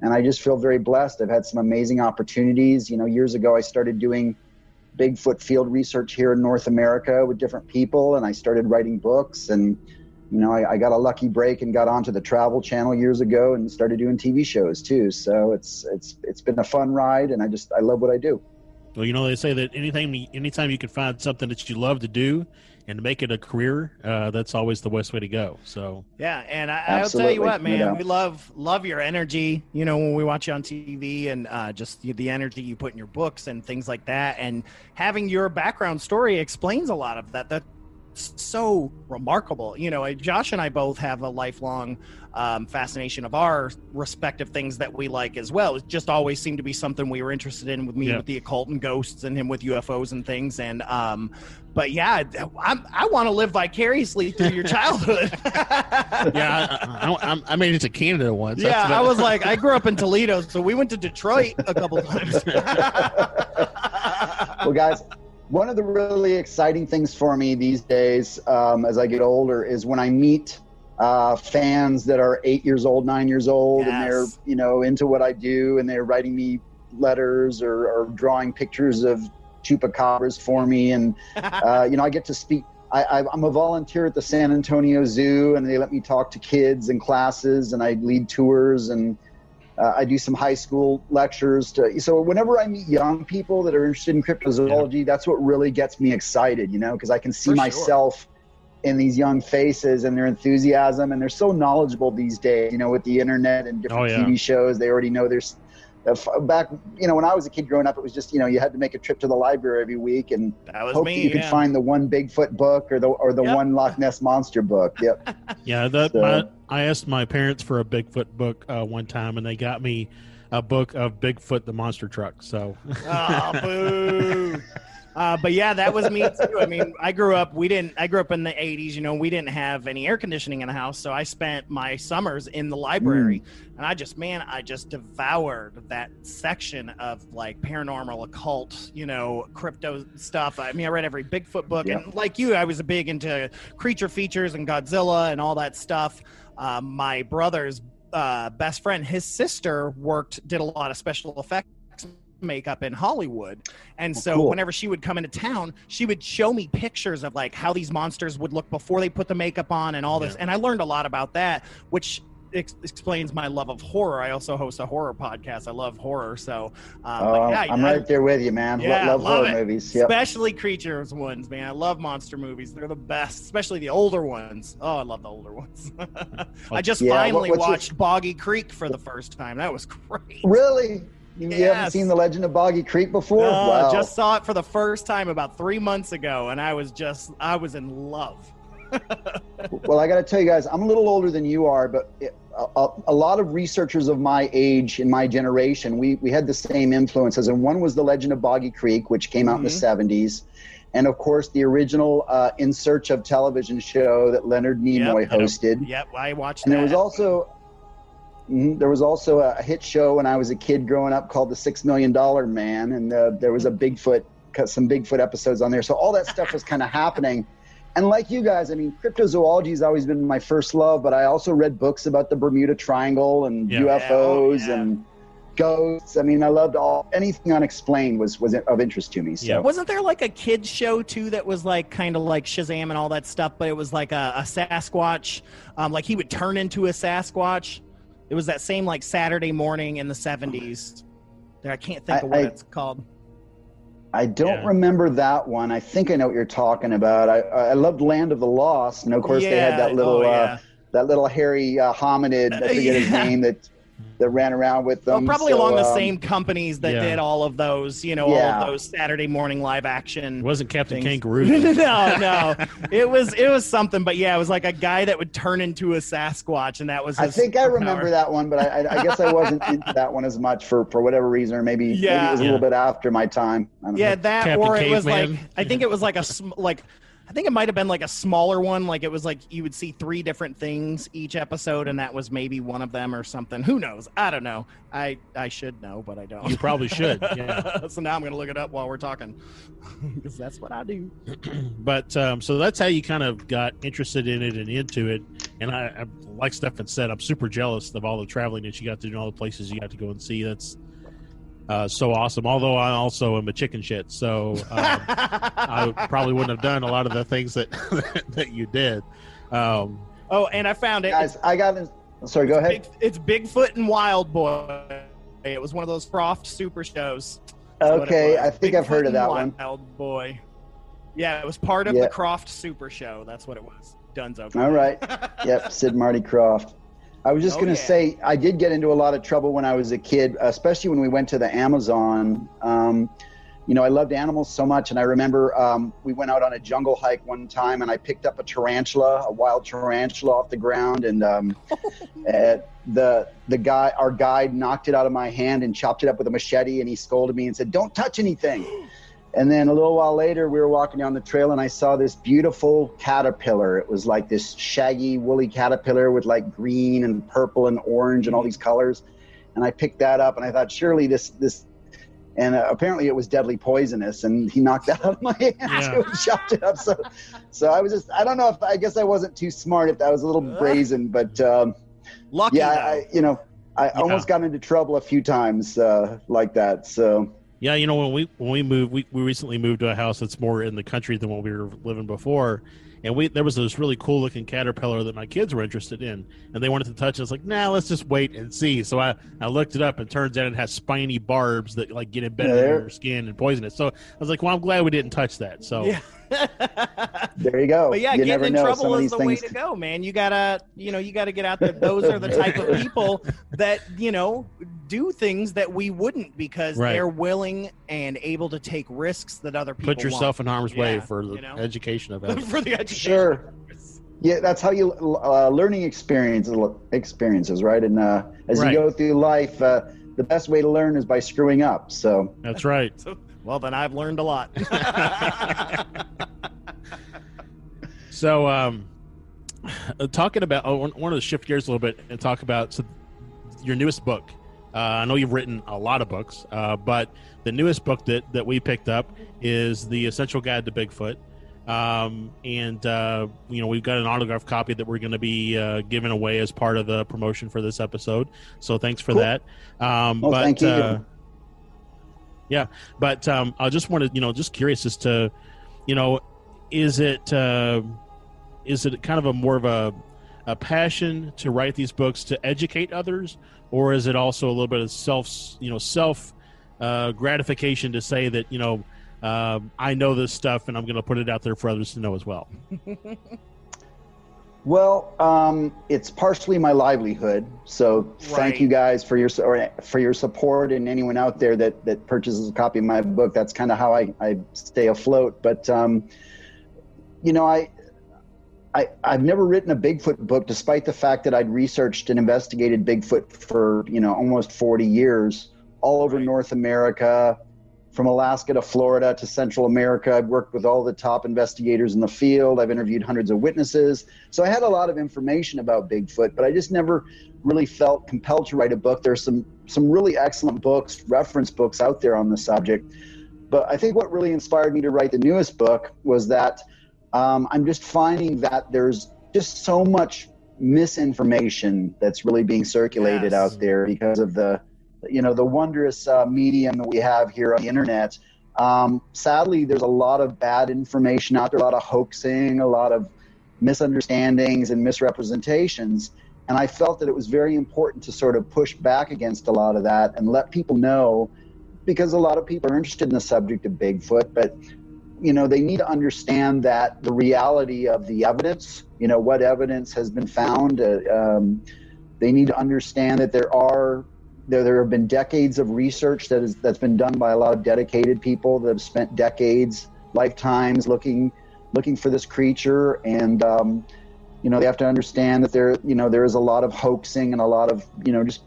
and I just feel very blessed. I've had some amazing opportunities. You know, years ago, I started doing Bigfoot field research here in North America with different people, and I started writing books and you know, I, I, got a lucky break and got onto the Travel Channel years ago and started doing TV shows too. So it's it's it's been a fun ride, and I just I love what I do. Well, you know, they say that anything, anytime you can find something that you love to do and make it a career, uh, that's always the best way to go. So yeah, and I, will tell you what, man, no we love love your energy. You know, when we watch you on TV and uh, just the energy you put in your books and things like that, and having your background story explains a lot of that. That so remarkable. You know, Josh and I both have a lifelong um, fascination of our respective things that we like as well. It just always seemed to be something we were interested in with me yeah. with the occult and ghosts and him with UFOs and things. And, um, but yeah, I'm, i want to live vicariously through your childhood. yeah, I, I, I, made it to Canada once. Yeah, I was like, I grew up in Toledo, so we went to Detroit a couple times. well, guys, one of the really exciting things for me these days um, as I get older is when I meet uh, fans that are eight years old, nine years old, yes. and they're you know into what I do, and they're writing me letters or, or drawing pictures of chupacabras for me, and uh, you know I get to speak. I, am a volunteer at the San Antonio Zoo, and they let me talk to kids and classes, and I lead tours and uh, I do some high school lectures. To, so whenever I meet young people that are interested in cryptozoology, yeah. that's what really gets me excited, you know, because I can see For myself sure. in these young faces and their enthusiasm, and they're so knowledgeable these days, you know, with the internet and different oh, yeah. TV shows. They already know there's back you know when i was a kid growing up it was just you know you had to make a trip to the library every week and hope me, that you yeah. could find the one bigfoot book or the or the yep. one loch ness monster book yep yeah that so. my, i asked my parents for a bigfoot book uh, one time and they got me a book of bigfoot the monster truck so oh boo Uh, but yeah, that was me too. I mean, I grew up. We didn't. I grew up in the '80s. You know, we didn't have any air conditioning in the house, so I spent my summers in the library, mm. and I just, man, I just devoured that section of like paranormal, occult, you know, crypto stuff. I mean, I read every Bigfoot book, yeah. and like you, I was a big into creature features and Godzilla and all that stuff. Um, my brother's uh, best friend, his sister worked, did a lot of special effects makeup in Hollywood. And so cool. whenever she would come into town, she would show me pictures of like how these monsters would look before they put the makeup on and all this. Yeah. And I learned a lot about that, which ex- explains my love of horror. I also host a horror podcast. I love horror. So, um, oh, yeah, I'm I, right there with you, man. Yeah, love, love horror it. movies. Yep. Especially creatures ones, man. I love monster movies. They're the best, especially the older ones. Oh, I love the older ones. I just yeah, finally what, watched your... Boggy Creek for the first time. That was great. Really? You, yes. you haven't seen The Legend of Boggy Creek before? No, wow. just saw it for the first time about three months ago, and I was just, I was in love. well, I got to tell you guys, I'm a little older than you are, but it, a, a, lot of researchers of my age in my generation, we, we had the same influences. And one was The Legend of Boggy Creek, which came out mm-hmm. in the 70s. And of course, the original uh, In Search of television show that Leonard Nimoy yep, hosted. Yep, I watched and that. there was also Mm-hmm. There was also a hit show when I was a kid growing up called The Six Million Dollar Man, and uh, there was a Bigfoot, some Bigfoot episodes on there. So all that stuff was kind of happening. And like you guys, I mean, cryptozoology has always been my first love, but I also read books about the Bermuda Triangle and yeah. UFOs yeah, oh, yeah. and ghosts. I mean, I loved all anything unexplained was was of interest to me. So. Yeah. Wasn't there like a kids show too that was like kind of like Shazam and all that stuff, but it was like a, a Sasquatch, um, like he would turn into a Sasquatch. It was that same like Saturday morning in the '70s. I can't think I, of what I, it's called. I don't yeah. remember that one. I think I know what you're talking about. I I loved Land of the Lost, and of course yeah. they had that little oh, yeah. uh, that little hairy uh, hominid. I forget his name. That that ran around with them. Well, probably so, along the um, same companies that yeah. did all of those, you know, yeah. all of those Saturday morning live action. It wasn't Captain things. Kangaroo. no, no, it was it was something, but yeah, it was like a guy that would turn into a Sasquatch, and that was. I think I remember that one, but I, I, guess I wasn't into that one as much for for whatever reason, or maybe, yeah. maybe it was a little bit after my time. Yeah, know. that Captain or it Caveman. was like I think it was like a like I think it might have been like a smaller one. Like it was like you would see three different things each episode, and that was maybe one of them or something. Who knows? I don't know. I I should know, but I don't. You probably should. Yeah. so now I'm gonna look it up while we're talking, because that's what I do. but um, so that's how you kind of got interested in it and into it. And I, I like Stefan said, I'm super jealous of all the traveling that you got to do, and all the places you got to go and see. That's uh, so awesome. Although I also am a chicken shit, so um, I probably wouldn't have done a lot of the things that that you did. Um, oh, and I found it, guys. I got this. Sorry, go ahead. Big, it's Bigfoot and Wild Boy. It was one of those Krofft super shows. Okay, I think Bigfoot I've heard of that Wild one. Wild Boy. Yeah, it was part of Yeah. the Krofft Super Show. That's what it was. Dunzo. All right. yep, Sid Marty Krofft. I was just Oh, going to yeah. say, I did get into a lot of trouble when I was a kid, especially when we went to the Amazon. Um, you know, I loved animals so much, and I remember um, we went out on a jungle hike one time, and I picked up a tarantula, a wild tarantula off the ground, and um, uh, the the guy, our guide, knocked it out of my hand and chopped it up with a machete, and he scolded me and said, "Don't touch anything." And then a little while later, we were walking down the trail, and I saw this beautiful caterpillar. It was like this shaggy, woolly caterpillar with like green and purple and orange and all these colors. And I picked that up, and I thought, surely this this. And uh, apparently, it was deadly poisonous, and he knocked that out of my hand Yeah. and chopped it up. So, so I was just—I don't know if I guess I wasn't too smart if that was a little brazen, but um, Lucky yeah. I, you know, I almost got into trouble a few times uh, like that. So. Yeah, you know when we when we moved, we, we recently moved to a house that's more in the country than what we were living before, and we there was this really cool looking caterpillar that my kids were interested in, and they wanted to touch. it. I was like, nah, let's just wait and see. So I I looked it up, and turns out it has spiny barbs that like get embedded Yeah, in there- your skin and poison it. So I was like, well, I'm glad we didn't touch that. So Yeah. There you go. But yeah, you getting in know. Trouble of is these the way to go, man. You gotta, you know, you gotta get out there. Those are the type of people that you know do things that we wouldn't because Right. they're willing and able to take risks that other people put yourself in harm's way Yeah, for the you know. education of want. it. for the education. Sure. Yeah, that's how you uh, learning experiences experiences, right? And uh, as Right. you go through life, uh, the best way to learn is by screwing up. So That's right. So, well, then I've learned a lot. So, um, uh, talking about, I want want to shift gears a little bit and talk about so your newest book. Uh, I know you've written a lot of books, uh, but the newest book that, that we picked up is The Essential Guide to Bigfoot. Um, and, uh, you know, we've got an autographed copy that we're going to be uh, giving away as part of the promotion for this episode. So thanks for Cool. that. Um, Well, but, thank you. Uh, yeah, but um, I just wanted, you know, just curious as to, you know, is it uh, is it kind of a more of a a passion to write these books to educate others, or is it also a little bit of self, you know, self uh, gratification to say that you know um, I know this stuff and I'm going to put it out there for others to know as well? Well, um, it's partially my livelihood. So Right. thank you guys for your or for your support and anyone out there that that purchases a copy of my book. That's kind of how I, I stay afloat. But um, you know, I. I, I've never written a Bigfoot book, despite the fact that I'd researched and investigated Bigfoot for you know almost 40 years, all over North America, from Alaska to Florida to Central America. I've worked with all the top investigators in the field. I've interviewed hundreds of witnesses. So I had a lot of information about Bigfoot, but I just never really felt compelled to write a book. There's some some really excellent books, reference books out there on the subject. But I think what really inspired me to write the newest book was that um, I'm just finding that there's just so much misinformation that's really being circulated Yes. out there because of the you know the wondrous uh, medium that we have here on the internet um, sadly there's a lot of bad information out there a lot of hoaxing a lot of misunderstandings and misrepresentations and i felt that it was very important to sort of push back against a lot of that and let people know because a lot of people are interested in the subject of bigfoot but you know they need to understand that the reality of the evidence you know what evidence has been found uh, um, they need to understand that there are there, there have been decades of research that is that's been done by a lot of dedicated people that have spent decades lifetimes looking looking for this creature. And um, you know they have to understand that there you know there is a lot of hoaxing and a lot of you know just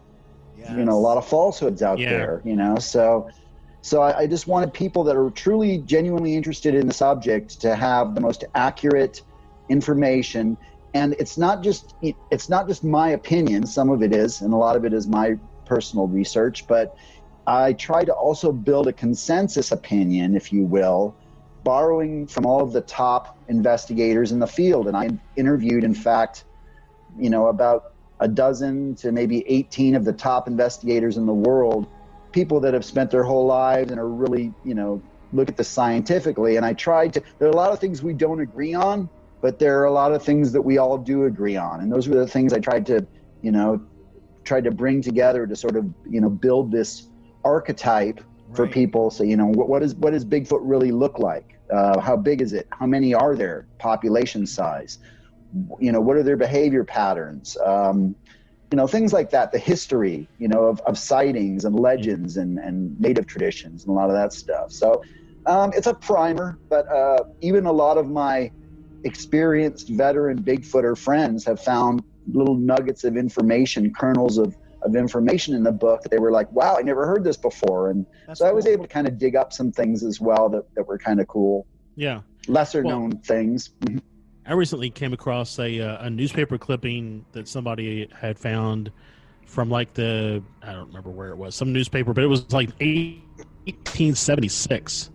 you know a lot of falsehoods out Yeah. there you know? So So I, I just wanted people that are truly, genuinely interested in the subject to have the most accurate information. And it's not just it's not just my opinion. Some of it is, and a lot of it is my personal research. But I try to also build a consensus opinion, if you will, borrowing from all of the top investigators in the field. And I interviewed, in fact, you know, about a dozen to maybe 18 of the top investigators in the world, people that have spent their whole lives and are really, you know, look at this scientifically. And I tried to, there are a lot of things we don't agree on, but there are a lot of things that we all do agree on. And those were the things I tried to, you know, tried to bring together to sort of, you know, build this archetype right. for people. So, you know, what, what, is, what does Bigfoot really look like? Uh, how big is it? How many are there? Population size? you know what are their behavior patterns um, you know things like that the history you know of, of sightings and legends and, and native traditions and a lot of that stuff. So um, it's a primer but uh, even a lot of my experienced veteran bigfooter friends have found little nuggets of information kernels of, of information in the book that they were like wow i never heard this before. And That's so cool. i was able to kind of dig up some things as well that, that were kind of cool. Yeah. Lesser well, known things. Mm-hmm. I recently came across a uh, a newspaper clipping that somebody had found from like the I don't remember where it was, some newspaper, but it was like 1876,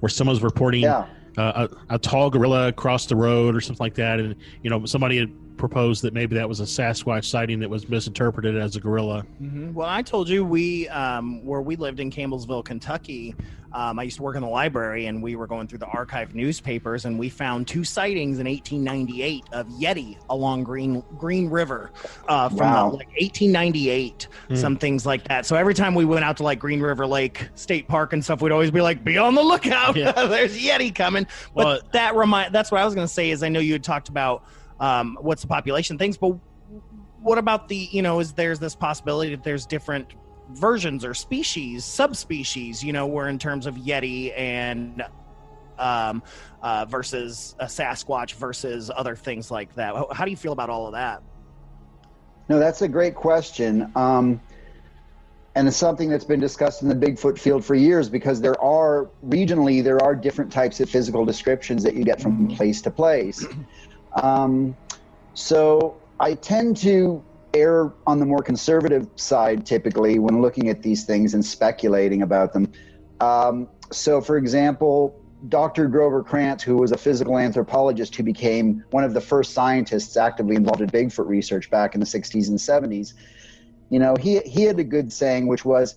where someone was reporting yeah. uh, a, a tall gorilla across the road or something like that, and you know somebody had proposed that maybe that was a Sasquatch sighting that was misinterpreted as a gorilla. Mm-hmm. Well, I told you we, um, where we lived in Campbellsville, Kentucky, um, I used to work in the library and we were going through the archive newspapers and we found two sightings in 1898 of Yeti along Green Green River uh, from wow. the, like 1898, mm. some things like that. So every time we went out to like Green River Lake State Park and stuff, we'd always be like, be on the lookout. Yeah. There's Yeti coming. But well, that remind, that's what I was going to say is I know you had talked about um, what's the population things, but what about the you know is there's this possibility that there's different versions or species subspecies you know where in terms of yeti and um, uh, versus a sasquatch versus other things like that? How do you feel about all of that? No that's a great question. Um, and it's something that's been discussed in the bigfoot field for years because there are regionally there are different types of physical descriptions that you get from mm-hmm. place to place um, so I tend to err on the more conservative side typically when looking at these things and speculating about them. Um, so, for example, Dr. Grover Krantz, who was a physical anthropologist who became one of the first scientists actively involved in Bigfoot research back in the 60s and 70s, you know, he, he had a good saying, which was,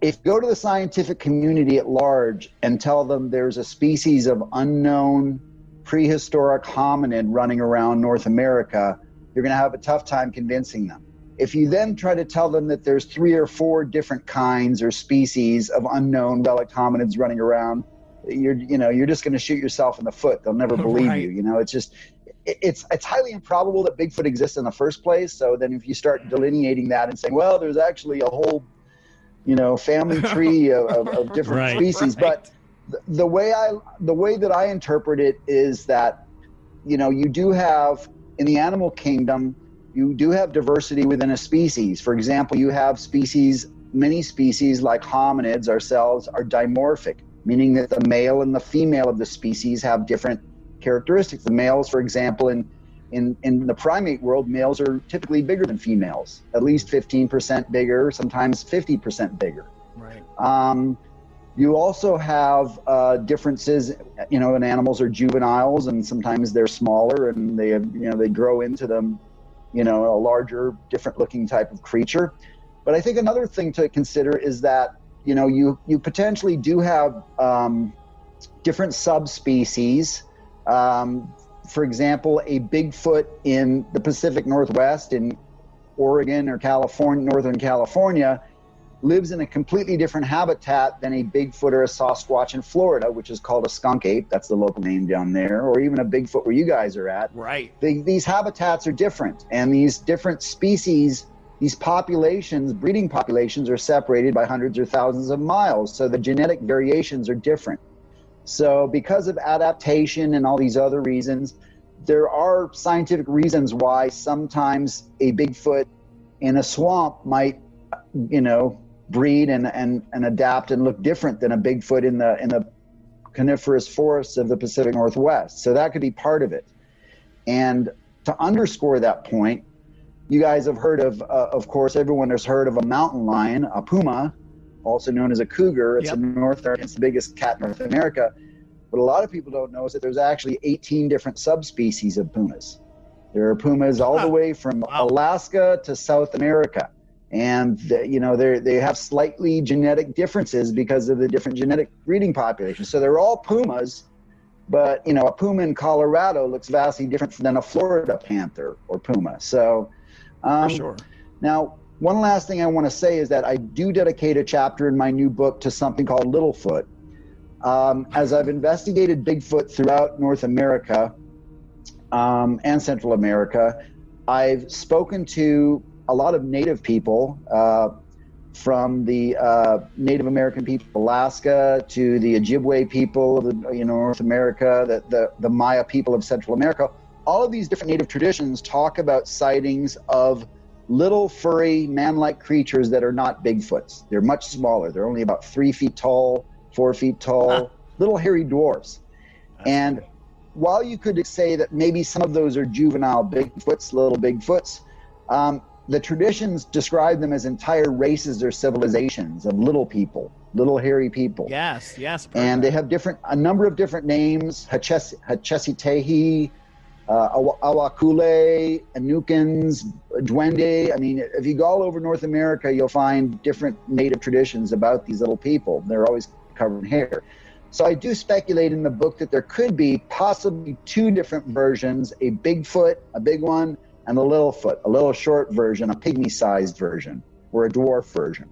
if go to the scientific community at large and tell them there's a species of unknown prehistoric hominid running around North America, you're going to have a tough time convincing them. If you then try to tell them that there's three or four different kinds or species of unknown relic hominids running around, you're you know you're just going to shoot yourself in the foot. They'll never believe right. you. You know, it's just it's it's highly improbable that Bigfoot exists in the first place. So then if you start delineating that and saying, well, there's actually a whole you know family tree of, of, of different right. species, right. but the way I the way that I interpret it is that you know you do have in the animal kingdom you do have diversity within a species. For example, you have species many species like hominids ourselves are dimorphic, meaning that the male and the female of the species have different characteristics. The males, for example, in in, in the primate world, males are typically bigger than females, at least 15% bigger, sometimes 50% bigger. Right. Um, you also have uh, differences, you know, in animals are juveniles and sometimes they're smaller and they, have, you know, they grow into them, you know, a larger, different looking type of creature. But I think another thing to consider is that, you know, you, you potentially do have um, different subspecies. Um, for example, a Bigfoot in the Pacific Northwest in Oregon or California, Northern California, lives in a completely different habitat than a Bigfoot or a Sasquatch in Florida, which is called a skunk ape. That's the local name down there, or even a Bigfoot where you guys are at. Right. these habitats are different, and these different species, these populations, breeding populations, are separated by hundreds or thousands of miles. So the genetic variations are different. So, because of adaptation and all these other reasons, there are scientific reasons why sometimes a Bigfoot in a swamp might, you know, breed and, and, and adapt and look different than a Bigfoot in the in the coniferous forests of the Pacific Northwest. So that could be part of it. And to underscore that point, you guys have heard of, uh, of course, everyone has heard of a mountain lion, a puma, also known as a cougar. It's Yep. a North, it's the biggest cat in North America. What a lot of people don't know is that there's actually 18 different subspecies of pumas. There are pumas all the way from Alaska to South America. And you know they they have slightly genetic differences because of the different genetic breeding populations. So they're all pumas, but you know a puma in Colorado looks vastly different than a Florida panther or puma. So um, For sure. now, one last thing I want to say is that I do dedicate a chapter in my new book to something called Littlefoot. Um, as I've investigated Bigfoot throughout North America um, and Central America, I've spoken to a lot of Native people, uh, from the uh, Native American people of Alaska to the Ojibwe people of the, you know North America, the, the the Maya people of Central America. All of these different Native traditions talk about sightings of little furry man-like creatures that are not Bigfoots. They're much smaller. They're only about three feet tall, four feet tall, Huh. little hairy dwarfs. and while you could say that maybe some of those are juvenile Bigfoots, little Bigfoots, um, the traditions describe them as entire races or civilizations of little people, little hairy people Yes, yes. and they have different a number of different names Haches- Hachesitehi, uh, Awa- Awakule, Anukins, Duende. I mean, if you go all over North America, you'll find different native traditions about these little people. They're always covered in hair. So I do speculate in the book that there could be possibly two different versions: a Bigfoot, a big one, and a Littlefoot, a little short version, a pygmy-sized version, or a dwarf version.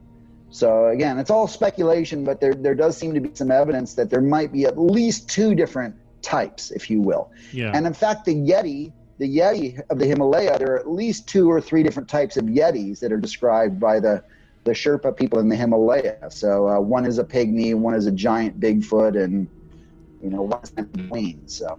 So again, it's all speculation, but there there does seem to be some evidence that there might be at least two different types, if you will. Yeah. And in fact, the Yeti, the Yeti of the Himalaya, there are at least two or three different types of Yetis that are described by the the Sherpa people in the Himalaya. So uh, one is a pygmy, one is a giant Bigfoot, and you know one's in between. So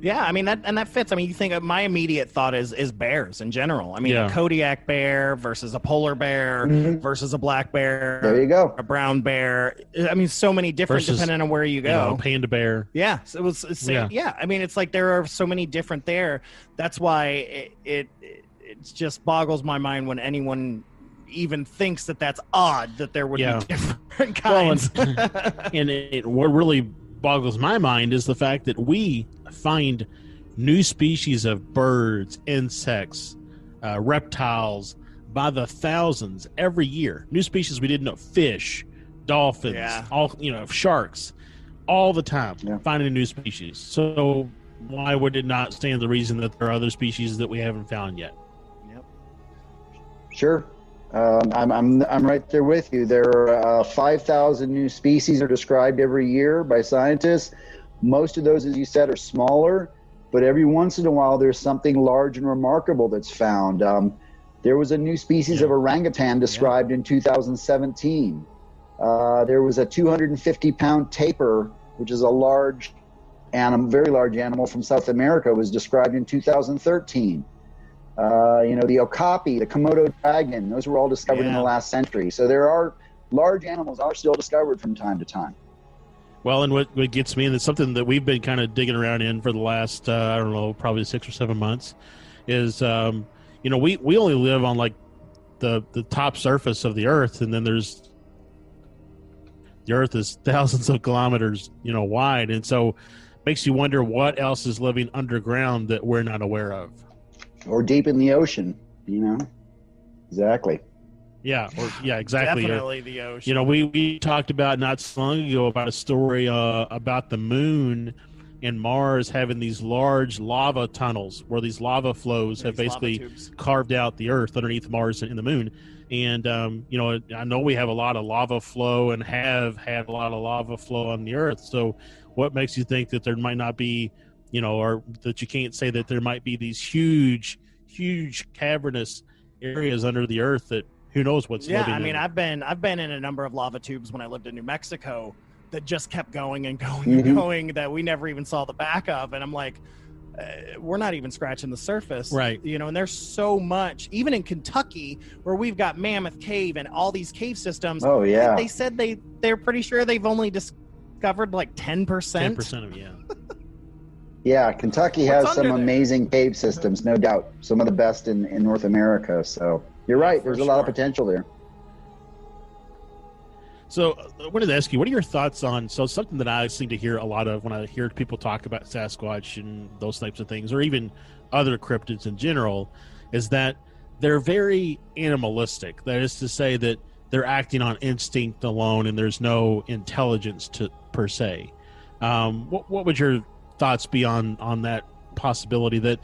Yeah, I mean that and that fits. I mean, you think of my immediate thought is is bears in general. I mean, Yeah. a Kodiak bear versus a polar bear Mhm. versus a black bear, there you go. a brown bear. I mean, so many different Versus, depending on where you You go. know, panda bear. Yeah, so it was. It's, yeah. Yeah. I mean, it's like there are so many different there. That's why it it it just boggles my mind when anyone even thinks that that's odd that there would Yeah. be different Well, and- kinds. and it, what really boggles my mind is the fact that we find new species of birds, insects, uh, reptiles by the thousands every year. New species we didn't know: fish, dolphins, Yeah. all you know, sharks, all the time Yeah. finding new species. So why would it not stand the reason that there are other species that we haven't found yet? Yep. Sure. Um, I'm, I'm, I'm right there with you. There are uh, 5,000 new species are described every year by scientists. Most of those, as you said, are smaller, but every once in a while there's something large and remarkable that's found. Um, there was a new species of orangutan described in 2017. Uh, there was a 250 pound tapir, which is a large animal, very large animal from South America, was described in 2013. Uh, you know, the okapi, the Komodo dragon, those were all discovered in the last century. So there are large animals are still discovered from time to time. Well, and what, what gets me, and it's something that we've been kind of digging around in for the last, uh, I don't know, probably six or seven months, is, um, you know, we, we only live on like the, the top surface of the earth, and then there's the earth is thousands of kilometers, you know, wide. And so makes you wonder what else is living underground that we're not aware of. Or deep in the ocean, you know? Exactly. Yeah. Or, yeah, exactly. Or- Definitely the ocean. You know, we, we talked about not so long ago about a story uh, about the moon and Mars having these large lava tunnels where these lava flows have basically carved out the Earth underneath Mars and the moon. And um, you know, I know we have a lot of lava flow and have had a lot of lava flow on the Earth. So, what makes you think that there might not be, you know, or that you can't say that there might be these huge, huge cavernous areas under the Earth that who knows what's yeah living i mean it. i've been i've been in a number of lava tubes when i lived in new mexico that just kept going and going Mhm. and going that we never even saw the back of and i'm like uh, we're not even scratching the surface, Right. You know, and there's so much, even in Kentucky, where we've got Mammoth Cave and all these cave systems. Oh yeah. They said they they're pretty sure they've only discovered like 10% 10% of yeah. Yeah, Kentucky What's has some there? amazing cave systems, no doubt. Some of the best in, in North America. So you're right. for There's a lot of potential there. So uh, I wanted to ask you, what are your thoughts on? So something that I seem to hear a lot of when I hear people talk about Sasquatch and those types of things, or even other cryptids in general, is that they're very animalistic. That is to say that they're acting on instinct alone, and there's no intelligence to per se. Um, what what would your thoughts be on on that possibility that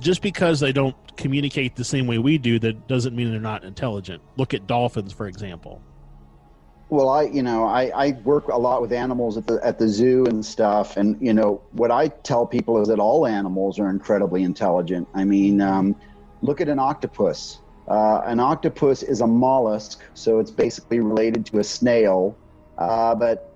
just because they don't communicate the same way we do, that doesn't mean they're not intelligent. Look at dolphins, for example. Well, I, you know, I, I work a lot with animals at the at the zoo and stuff, and you know, what I tell people is that all animals are incredibly intelligent. I mean, um, look at an octopus. Uh, an octopus is a mollusk, so it's basically related to a snail, uh, but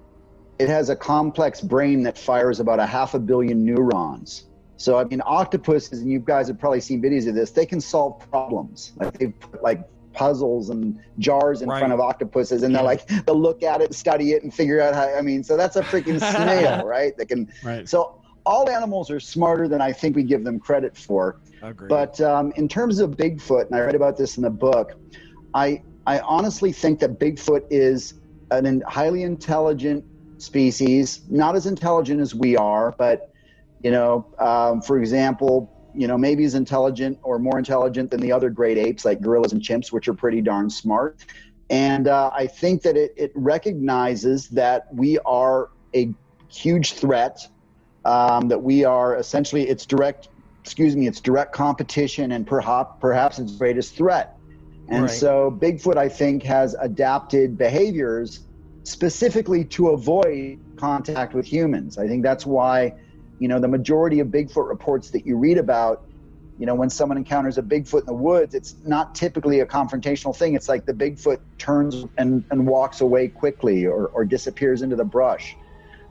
it has a complex brain that fires about a half a billion neurons. So, I mean, octopuses, and you guys have probably seen videos of this, they can solve problems. Like they've put like puzzles and jars in Right. front of octopuses, and they're like, they'll look at it, study it, and figure out how. I mean, so that's a freaking snail, right? That can. Right. So, all animals are smarter than I think we give them credit for. Agreed. But um, in terms of Bigfoot, and I read about this in the book, I I honestly think that Bigfoot is an highly intelligent species, not as intelligent as we are, but you know, um, for example, you know, maybe as intelligent or more intelligent than the other great apes like gorillas and chimps, which are pretty darn smart. And uh, I think that it, it recognizes that we are a huge threat, um, that we are essentially its direct, excuse me, its direct competition and perhaps perhaps its greatest threat. And Right. so Bigfoot, I think, has adapted behaviors specifically to avoid contact with humans. I think that's why, you know, the majority of Bigfoot reports that you read about, you know, when someone encounters a Bigfoot in the woods, it's not typically a confrontational thing. It's like the Bigfoot turns and, and walks away quickly or, or disappears into the brush.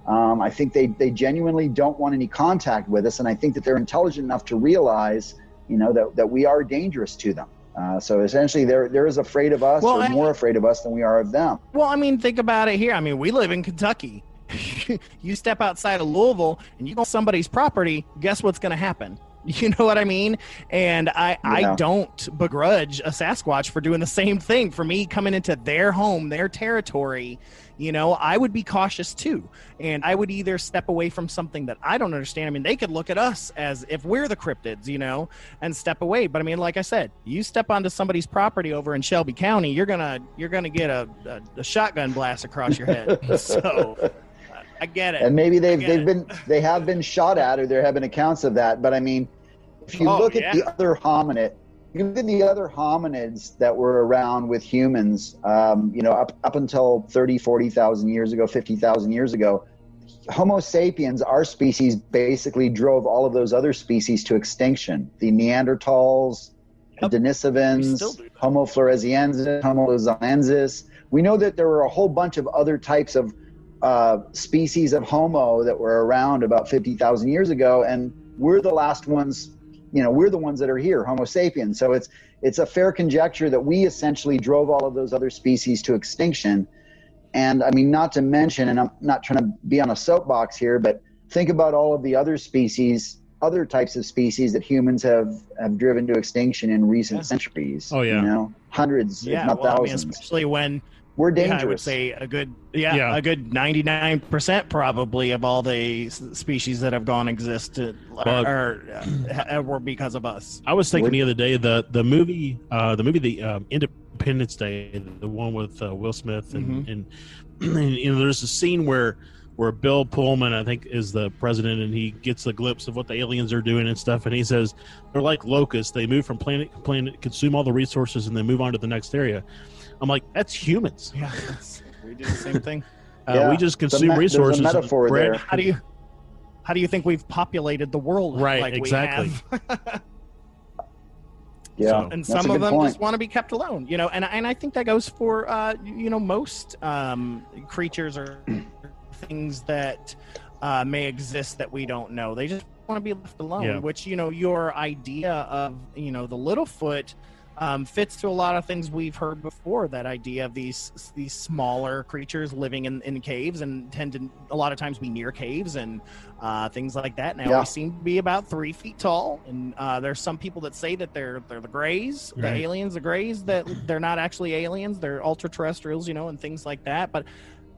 Um, I think they, they genuinely don't want any contact with us, and I think that they're intelligent enough to realize, you know, that, that we are dangerous to them. Uh, so essentially, they're they're as afraid of us Well, or I- more afraid of us than we are of them. Well, I mean, think about it here. I mean, we live in Kentucky. you step outside of Louisville and you go on somebody's property, guess what's going to happen? You know what I mean? And I, I don't begrudge a Sasquatch for doing the same thing. For me, coming into their home, their territory, you know, I would be cautious too. And I would either step away from something that I don't understand. I mean, they could look at us as if we're the cryptids, you know, and step away. But I mean, like I said, you step onto somebody's property over in Shelby County, you're gonna you're gonna get a, a, a shotgun blast across your head. so I get it. and maybe they've they've it. been they have been shot at or there have been accounts of that but i mean if you Oh, look yeah. at the other hominid you look at the other hominids that were around with humans um, you know up, up until 30 40,000 years ago 50,000 years ago homo sapiens our species basically drove all of those other species to extinction the neanderthals Yep. the denisovans homo floresiensis homo luzonensis we know that there were a whole bunch of other types of uh, species of Homo that were around about 50,000 years ago, and we're the last ones. You know, we're the ones that are here, Homo sapiens. So it's it's a fair conjecture that we essentially drove all of those other species to extinction. And I mean, not to mention, and I'm not trying to be on a soapbox here, but think about all of the other species, other types of species that humans have have driven to extinction in recent Yeah. centuries. Oh, yeah. you know, hundreds, yeah, if not well, I mean, thousands. especially when we're yeah, dangerous. I would say a good yeah, Yeah. a good ninety nine percent probably of all the species that have gone exist uh, Well- are, uh, were because of us. I was thinking Would- the other day the the movie uh, the movie the um, Independence Day the one with uh, Will Smith and, Mhm. and and you know there's a scene where where Bill Pullman I think is the president and he gets a glimpse of what the aliens are doing and stuff and he says they're like locusts they move from planet to planet consume all the resources and then move on to the next area. I'm like that's humans. Yeah, we do the same thing. Uh, Yeah, we just there's a consume me- there's a resources. and metaphor there. How do you how do you think we've populated the world? Right, like we exactly. have? yeah, So- and that's some a of them point. just want to be kept alone you know and, and i think that goes for uh, you know most um, creatures or things that uh, may exist that we don't know. They just want to be left alone. Yeah. Which you know, your idea of you know the Littlefoot um, fits to a lot of things we've heard before. That idea of these these smaller creatures living in, in caves and tend to a lot of times be near caves and uh, things like that. Now Yeah. they seem to be about three feet tall, and uh, there's some people that say that they're they're the Greys, the aliens, the Greys that they're not actually aliens, they're ultra terrestrials, you know, and things like that. But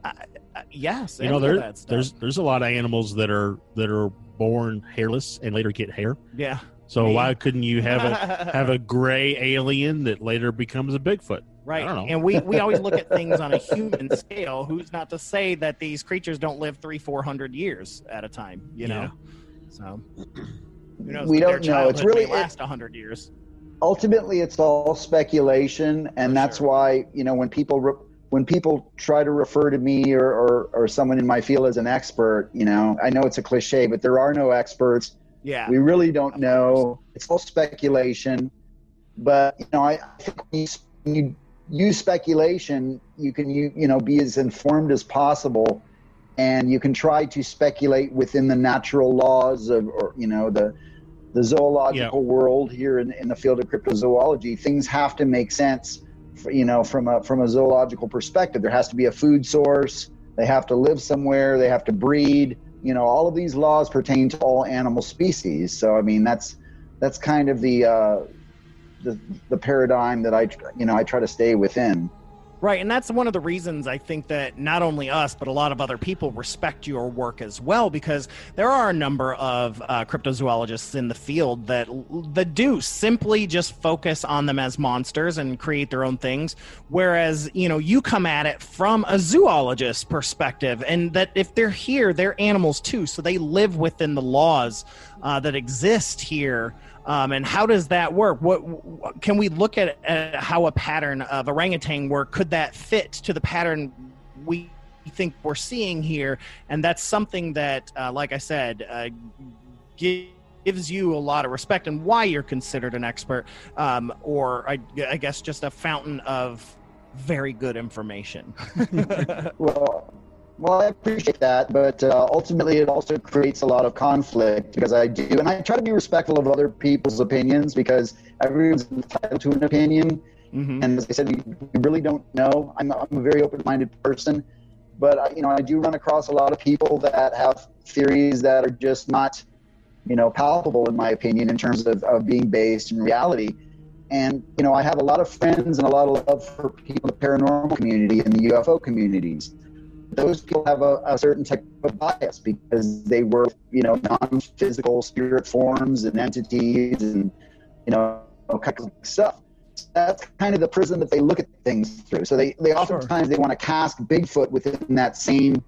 uh, uh, yes, You know, there, that stuff. there's there's a lot of animals that are that are born hairless and later get hair. yeah. So Me. why couldn't you have a have a gray alien that later becomes a Bigfoot? Right. I don't know. And we, we always look at things on a human scale. Who's not to say that these creatures don't live three, four hundred years at a time, you know? So who knows? We Their don't know. It's really- last a hundred years. ultimately it's all speculation and For that's sure. why you know when people re- when people try to refer to me or, or or someone in my field as an expert you know i know it's a cliche but there are no experts Yeah. we really don't know. It's all speculation. But you know i, I think when you, when you use speculation you can you, you know be as informed as possible. And you can try to speculate within the natural laws of or you know the the zoological world here in, in the field of cryptozoology. Things have to make sense f- you know from a from a zoological perspective. There has to be a food source. They have to live somewhere. They have to breed you know all of these laws pertain to all animal species. So i mean that's that's kind of the uh the, the paradigm that i you know i try to stay within Right, and that's one of the reasons I think that not only us, but a lot of other people respect your work as well, because there are a number of uh, cryptozoologists in the field that that do simply just focus on them as monsters and create their own things, whereas you know you come at it from a zoologist perspective, and that if they're here, they're animals too, so they live within the laws uh, that exist here. Um, and how does that work? What, what can we look at, at how a pattern of orangutan work? Could that fit to the pattern we think we're seeing here? And that's something that, uh, like I said, uh, gi- gives you a lot of respect and why you're considered an expert, um, or I, I guess just a fountain of very good information. Well, well, I appreciate that, but uh, ultimately it also creates a lot of conflict because I do, and I try to be respectful of other people's opinions because everyone's entitled to an opinion. Mhm. And as I said, we, we really don't know. I'm, I'm a very open-minded person, but I, you know, I do run across a lot of people that have theories that are just not, you know, palpable in my opinion in terms of, of being based in reality. And you know, I have a lot of friends and a lot of love for people in the paranormal community and the UFO communities. Those people have a, a certain type of bias because they were, you know, non-physical spirit forms and entities and you know, kind of stuff. That's kind of the prism that they look at things through. So they, they oftentimes they want to cast Bigfoot within that same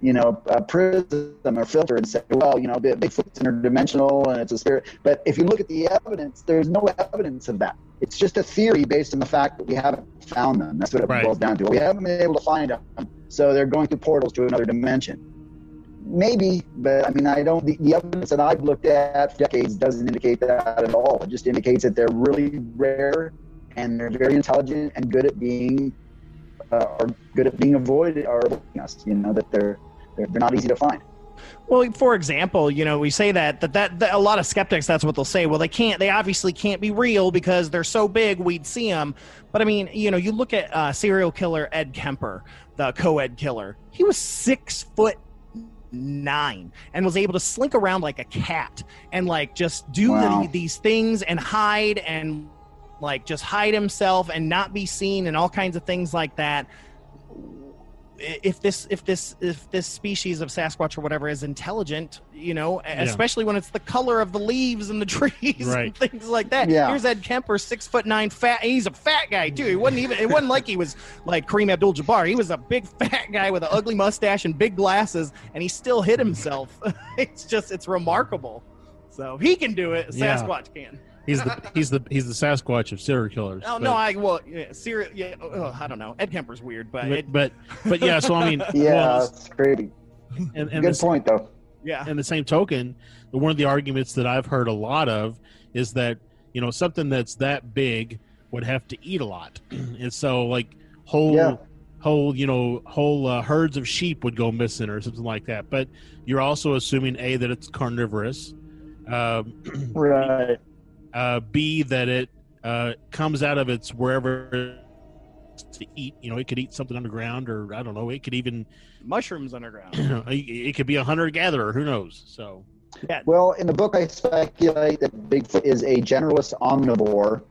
you know, uh, prism or filter and say, well, you know, Big- Bigfoot's interdimensional and it's a spirit. But if you look at the evidence, there's no evidence of that. It's just a theory based on the fact that we haven't found them. That's what it Right. boils down to. We haven't been able to find them, so they're going through portals to another dimension. Maybe, but I mean, I don't. The, the evidence that I've looked at for decades doesn't indicate that at all. It just indicates that they're really rare and they're very intelligent and good at being, uh, or good at being avoided or avoiding us. You know that they're they're, they're not easy to find. Well, for example, you know, we say that, that that that a lot of skeptics that's what they'll say. Well, they can't. They obviously can't be real because they're so big. We'd see them. But I mean, you know, you look at uh, serial killer Ed Kemper, the co-ed killer. He was six foot nine and was able to slink around like a cat and like just do Wow. the, these things and hide and like just hide himself and not be seen and all kinds of things like that if this if this if this species of sasquatch or whatever is intelligent you know Yeah. especially when it's the color of the leaves and the trees Right. and things like that Yeah. here's ed kemper six foot nine fat he's a fat guy too he wasn't even it wasn't like he was like kareem abdul-jabbar he was a big fat guy with an ugly mustache and big glasses and he still hit himself it's just it's remarkable so he can do it Yeah. sasquatch can He's the he's the he's the Sasquatch of serial killers. oh but, no i well yeah, serious yeah oh, i don't know ed kemper's weird but, it, but, but but yeah. So I mean, Yeah, well, it's crazy. and, and Good the, point, though. yeah and the same token, one of the arguments that I've heard a lot of is that you know something that's that big would have to eat a lot, and so like whole Yeah. whole you know whole uh, herds of sheep would go missing or something like that. But you're also assuming a that it's carnivorous, um, Right. Uh, b that it uh, comes out of its wherever to eat. You know, it could eat something underground, or I don't know. It could even Mushrooms underground. it could be a hunter gatherer. Who knows? So Yeah. Well, in the book, I speculate that Bigfoot is a generalist omnivore,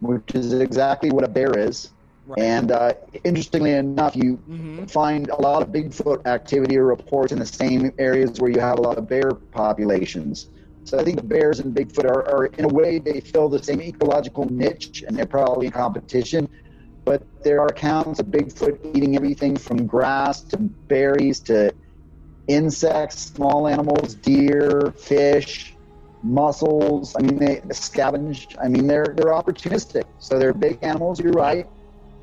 which is exactly what a bear is. Right. And uh, interestingly enough, you Mhm. find a lot of Bigfoot activity or reports in the same areas where you have a lot of bear populations. So I think the bears and Bigfoot are, are in a way, they fill the same ecological niche and they're probably in competition. But there are accounts of Bigfoot eating everything from grass to berries to insects, small animals, deer, fish, mussels. I mean, they scavenge. I mean, they're they're opportunistic. So they're big animals. You're right.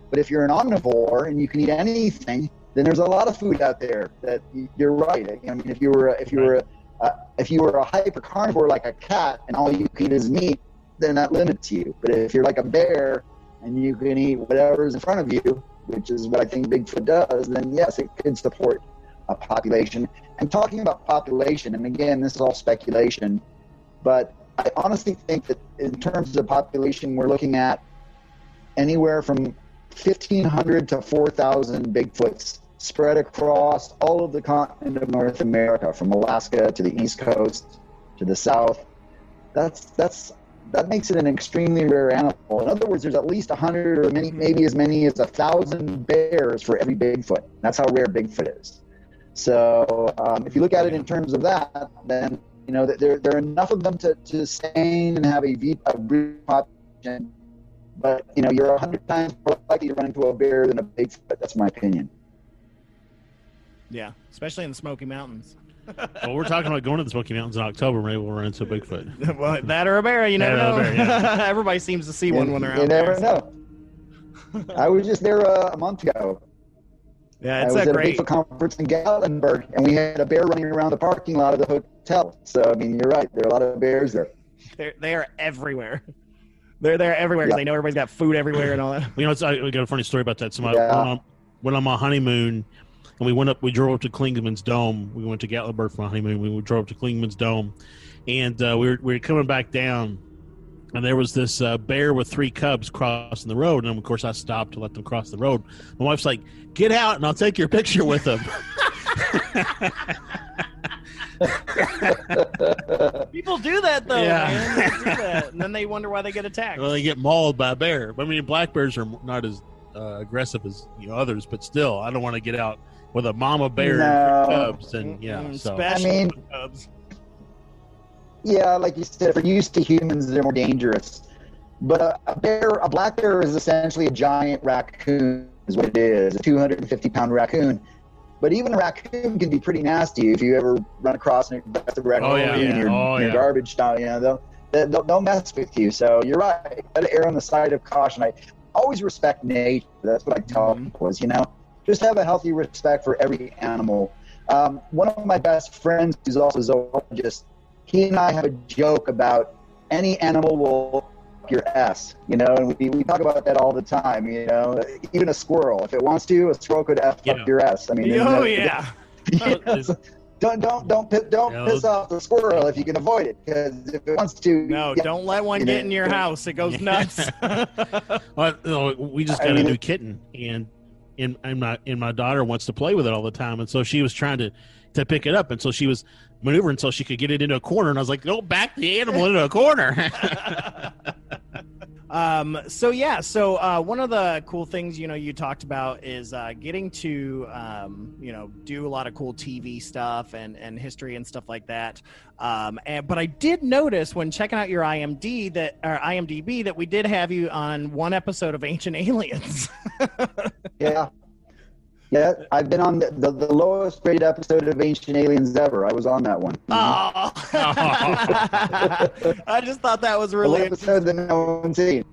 But if you're an omnivore and you can eat anything, then there's a lot of food out there that you're right. I mean, if you were if you were a, uh, if you were a hyper carnivore like a cat and all you can eat is meat, then that limits you. But if you're like a bear and you can eat whatever's in front of you, which is what I think Bigfoot does, then yes, it could support a population. And talking about population, and again, this is all speculation, but I honestly think that in terms of population, we're looking at anywhere from 1,500 to 4,000 Bigfoots spread across all of the continent of North America, from Alaska to the East Coast to the South. That's that's that makes it an extremely rare animal. In other words, there's at least 100 or many, maybe as many as a thousand bears for every Bigfoot. That's how rare Bigfoot is. So um, if you look at it in terms of that, then you know that there, there are enough of them to, to sustain and have a, a population. But you know, you're hundred times more likely to run into a bear than a Bigfoot. That's my opinion. Yeah, especially in the Smoky Mountains. well, we're talking about going to the Smoky Mountains in October. Maybe we'll run into a Bigfoot. well, that or a bear, you never know. bear, yeah. Everybody seems to see one when they're out you never there. know. I was just there uh, a month ago. Yeah, it's I was a at great. a Bigfoot conference in Gatlinburg, and we had a bear running around the parking lot of the hotel. So I mean, you're right. There are a lot of bears there. They're, they are everywhere. They're there everywhere everywhere 'cause Yeah. they know everybody's got food everywhere and all that. You know, it's, I, I got a funny story about that. So my, Yeah. when, I'm, when I'm on honeymoon, and we went up, we drove up to Clingmans Dome. We went to Gatlinburg for honeymoon. We drove up to Clingmans Dome, and uh, we were we were coming back down, and there was this uh, bear with three cubs crossing the road. And of course, I stopped to let them cross the road. My wife's like, "Get out, and I'll take your picture with them." People do that though, Yeah. man. They do that. And then they wonder why they get attacked. well, they get mauled by a bear. I mean, black bears are not as uh, aggressive as you know others, but still, I don't want to get out with a mama bear No. and cubs. And yeah, Mm-mm, so I mean- cubs. Yeah, like you said, if they're used to humans, they're more dangerous. But a, a bear, a black bear, is essentially a giant raccoon. Is what it is, a 250 pound raccoon. But even a raccoon can be pretty nasty if you ever run across an aggressive raccoon Oh, yeah. in your, Oh, your yeah. garbage dump. You know, they'll, they'll, they'll mess with you. So you're right. You got to err on the side of caution. I always respect nature. That's what I tell Mhm. people is, you know, just have a healthy respect for every animal. Um, one of my best friends, who's also a zoologist, he and I have a joke about any animal will up your ass, you know, and we, we talk about that all the time, you know, even a squirrel, if it wants to, a squirrel could f Yeah. up your ass. I mean, Oh there's no- yeah. Yeah, so don't don't don't don't Yeah, piss off the squirrel if you can avoid it, because if it wants to, No, yeah, don't let one get in your house. It goes nuts. Well, we just I got a new kitten, and and my and my daughter wants to play with it all the time, and so she was trying to to pick it up, and so she was maneuvering so she could get it into a corner, and I was like, "Go back the animal into a corner." Um, so yeah, so uh, one of the cool things you know you talked about is uh, getting to um, you know do a lot of cool TV stuff and and history and stuff like that. Um, and, but I did notice when checking out your IMD that or IMDb that we did have you on one episode of Ancient Aliens. yeah. Yeah, I've been on the, the, the lowest rated episode of Ancient Aliens ever. I was on that one. oh, I just thought that was the really episode that no one's seen.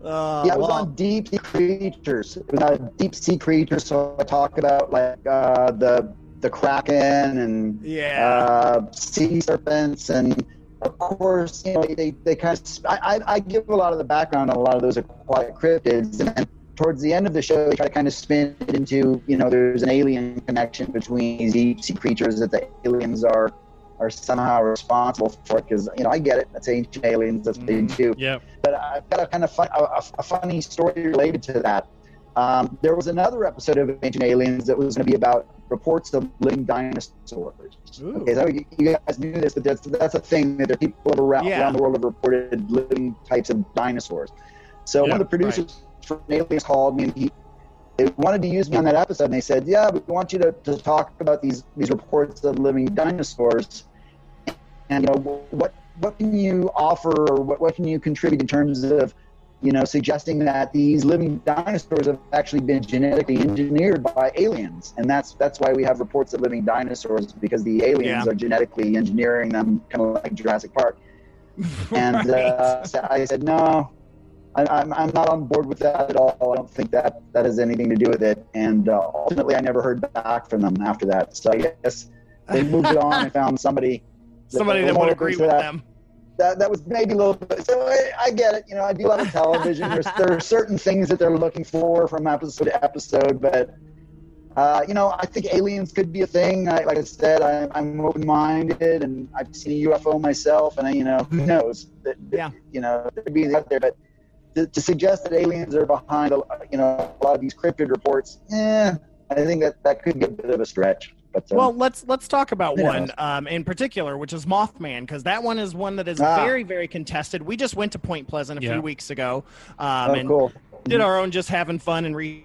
Uh, Yeah, I was well, on deep sea creatures. It was on deep sea creatures, so I talk about like uh, the the kraken and Yeah. uh, sea serpents, and of course, you know, they they kind of. I, I I give a lot of the background on a lot of those aquatic cryptids, and towards the end of the show, they try to kind of spin it into, you know, there's an alien connection between these deep sea creatures that the aliens are are somehow responsible for. Because you know, I get it. That's ancient aliens. That's what they do. Yeah. But I've got a kind of fun, a, a- funny story related to that. Um, there was another episode of Ancient Aliens that was going to be about reports of living dinosaurs. Ooh. Okay, so you, you guys knew this, but that's that's a thing that there are people around, Yeah. around the world have reported living types of dinosaurs. So Yeah, one of the producers Aliens called me and he they wanted to use me on that episode. And they said, Yeah, we want you to, to talk about these these reports of living dinosaurs. And you know what what can you offer or what, what can you contribute in terms of you know suggesting that these living dinosaurs have actually been genetically engineered by aliens? And that's that's why we have reports of living dinosaurs because the aliens Yeah. are genetically engineering them kind of like Jurassic Park. And uh, so I said no I'm, I'm not on board with that at all I don't think that that has anything to do with it and uh, ultimately I never heard back from them after that so I guess they moved it on and found somebody Somebody that would agree with that. them. That, that was maybe a little bit. So I, I get it. You know, I do a lot of television. There's, there are certain things that they're looking for from episode to episode, but uh, you know, I think aliens could be a thing. I, like I said, I, I'm open-minded, and I've seen a UFO myself, and I, you know, who knows? That, Yeah. You know, there could be out there, but to, to suggest that aliens are behind, a, you know, a lot of these cryptid reports, eh, I think that that could be a bit of a stretch. But uh, Well, let's let's talk about one um, in particular, which is Mothman, because that one is one that is Ah. very very contested. We just went to Point Pleasant a Yeah. few weeks ago, um, oh, and cool. did our own just having fun and read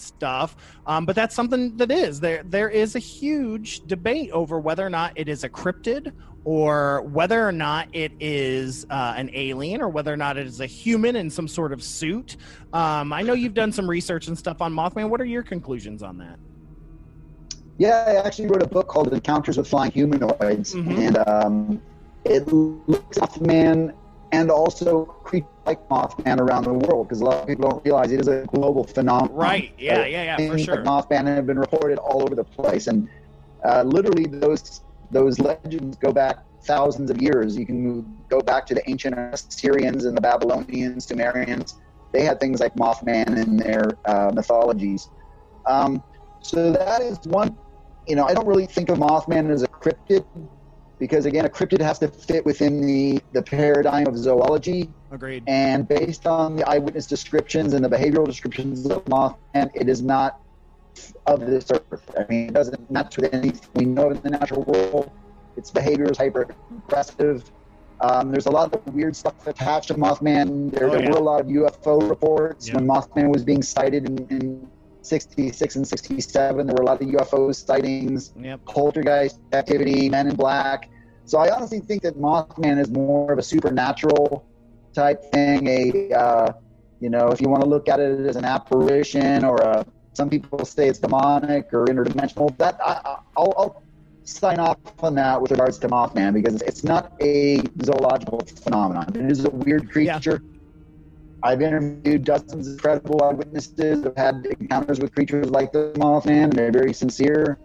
stuff. Um, but that's something that is there. There is a huge debate over whether or not it is a cryptid or whether or not it is uh, an alien or whether or not it is a human in some sort of suit. Um, I know you've done some research and stuff on Mothman. What are your conclusions on that? Yeah, I actually wrote a book called Encounters with Flying Humanoids, Mhm. and um, it looks at Mothman and also creatures like Mothman around the world because a lot of people don't realize it is a global phenomenon. Right. Yeah. Yeah. Yeah. For sure. Like Mothman have been reported all over the place, and uh, literally those those legends go back thousands of years. You can go back to the ancient Assyrians and the Babylonians, Sumerians. They had things like Mothman in their uh, mythologies. Um, so that is one. You know, I don't really think of Mothman as a cryptid because again, a cryptid has to fit within the the paradigm of zoology. Agreed. And based on the eyewitness descriptions and the behavioral descriptions of Mothman, it is not of this earth. I mean, it doesn't match with anything we know in the natural world. Its behavior is hyper aggressive. Um, there's a lot of weird stuff attached to Mothman. There, Oh, there yeah. were a lot of UFO reports Yeah. when Mothman was being sighted in, in 66 and 67. There were a lot of UFO sightings Yep. poltergeist activity, Men in Black. So I honestly think that Mothman is more of a supernatural type thing. A uh, you know, if you want to look at it as an apparition or a, some people say it's demonic or interdimensional. That I, I- I'll, I'll sign off on that with regards to Mothman because it's not a zoological phenomenon. It is a weird Yeah. I've interviewed dozens of credible eyewitnesses who've had encounters with creatures like the Mothman, and they're very sincere.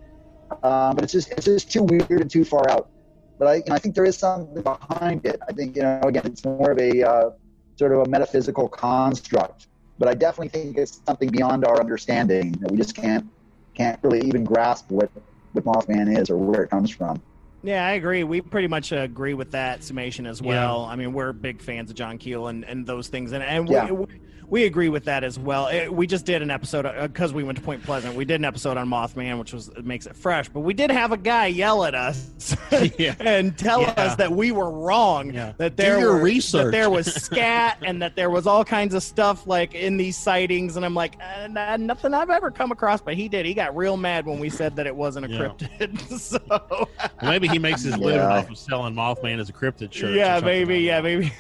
Um, but it's just it's just too weird and too far out. But I, you know, I think there is something behind it. I think you know, again, it's more of a uh, sort of a metaphysical construct. But I definitely think it's something beyond our understanding that we just can't can't really even grasp what what Mothman is or where it comes from. Yeah, I agree. We pretty much agree with that summation as well. I mean, we're big fans of John Keel and, and those things, and and Yeah. we, we agree with that as well. Eh, We just did an episode because we went to Point Pleasant. We did an episode on Mothman, which was makes it fresh. But we did have a guy yell at us Yeah. and tell Yeah. us that we were wrong. Yeah. That there were, research. That there was scat and that there was all kinds of stuff like in these sightings. And I'm like, uh, nothing I've ever come across. But he did. He got real mad when we said that it wasn't a Yeah. cryptid. so. Well, maybe he makes his living off of selling Mothman as a cryptid shirt. Yeah, something. maybe. Yeah, maybe.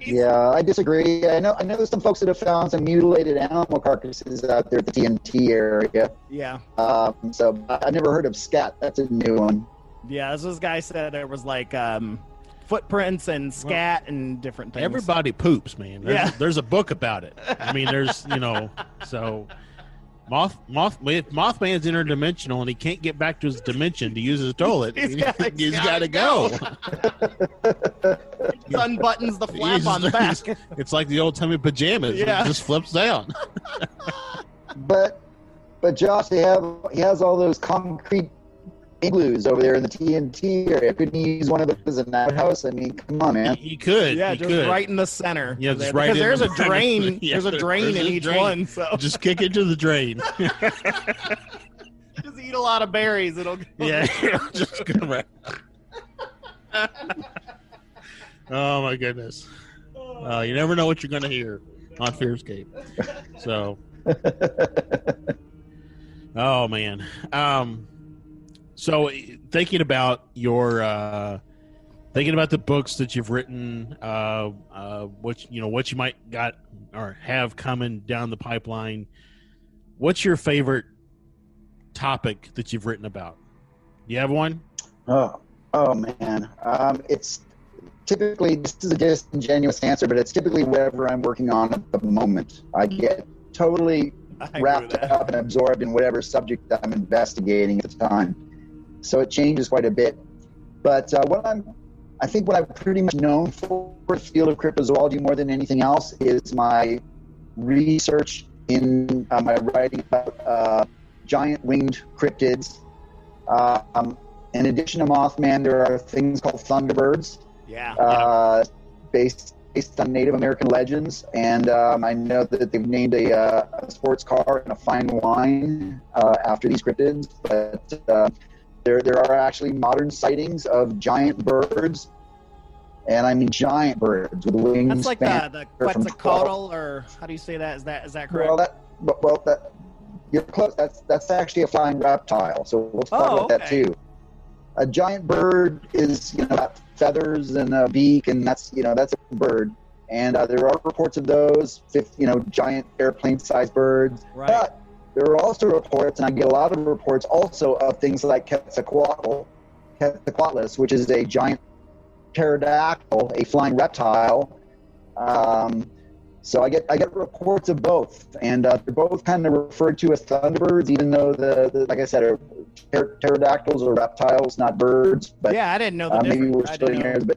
Yeah, I disagree. I know I know some folks that have found some mutilated animal carcasses out there at the TNT area. Yeah. Um, so I I never heard of scat. That's a new one. Yeah, as this guy said, there was like um, footprints and scat and different things. Everybody poops, man. There's, Yeah. there's a book about it. I mean, there's you know, so moth moth if Mothman's interdimensional and he can't get back to his dimension to use his toilet. He's gotta- he's he's got to gotta go. unbuttons the flap He's- on the back. It's like the old timey pajamas. Yeah. It just flips down. But but Josh, they have he has all those concrete igloos over there in the TNT area. Couldn't he use one of those in that house? I mean, come on, man. he could. Yeah, he just could. right in the center. Yeah, just There- right because in there's the- a drain. Yeah, there's a drain there's in each drain. one, so Just kick it to the drain. just eat a lot of berries. It'll go. yeah, just go right. oh my goodness! Uh, you never know what you're going to hear on Fearscape. So, oh man. Um, so thinking about your uh, thinking about the books that you've written, uh, uh, what you know, what you might got or have coming down the pipeline. What's your favorite topic that you've written about? Do you have one? Oh, oh man. Um, it's typically this is a disingenuous answer, but it's typically whatever I'm working on at the moment. I get totally I wrapped up and absorbed in whatever subject I'm investigating at the time. So it changes quite a bit. But uh, what I'm, I think what I'm pretty much known for the field of cryptozoology more than anything else is my research in uh, my writing about uh, giant winged cryptids. Uh, um, in addition to Mothman, there are things called thunderbirds Yeah. uh, based based on Native American legends, and um, I know that they've named a, uh, a sports car and a fine wine uh, after these cryptids. But uh, there there are actually modern sightings of giant birds, and I mean giant birds with wings. That's like the the Quetzalcoatl, or how do you say that? Is that is that correct? Well, that well that you're close. That's that's actually a flying reptile. So we'll talk Oh, about that too. A giant bird is you know got feathers and a beak, and that's you know that's a bird. And uh, there are reports of those, you know, giant airplane-sized birds. Right. But there are also reports, and I get a lot of reports also of things like Quetzalcoatl, Quetzalcoatlus, which is a giant pterodactyl, a flying reptile. Um, so I get I get reports of both, and uh, they're both kind of referred to as thunderbirds, even though the, the like I said, are pter- pterodactyls are reptiles, not birds. But yeah, I didn't know the uh, maybe we're splitting hairs, but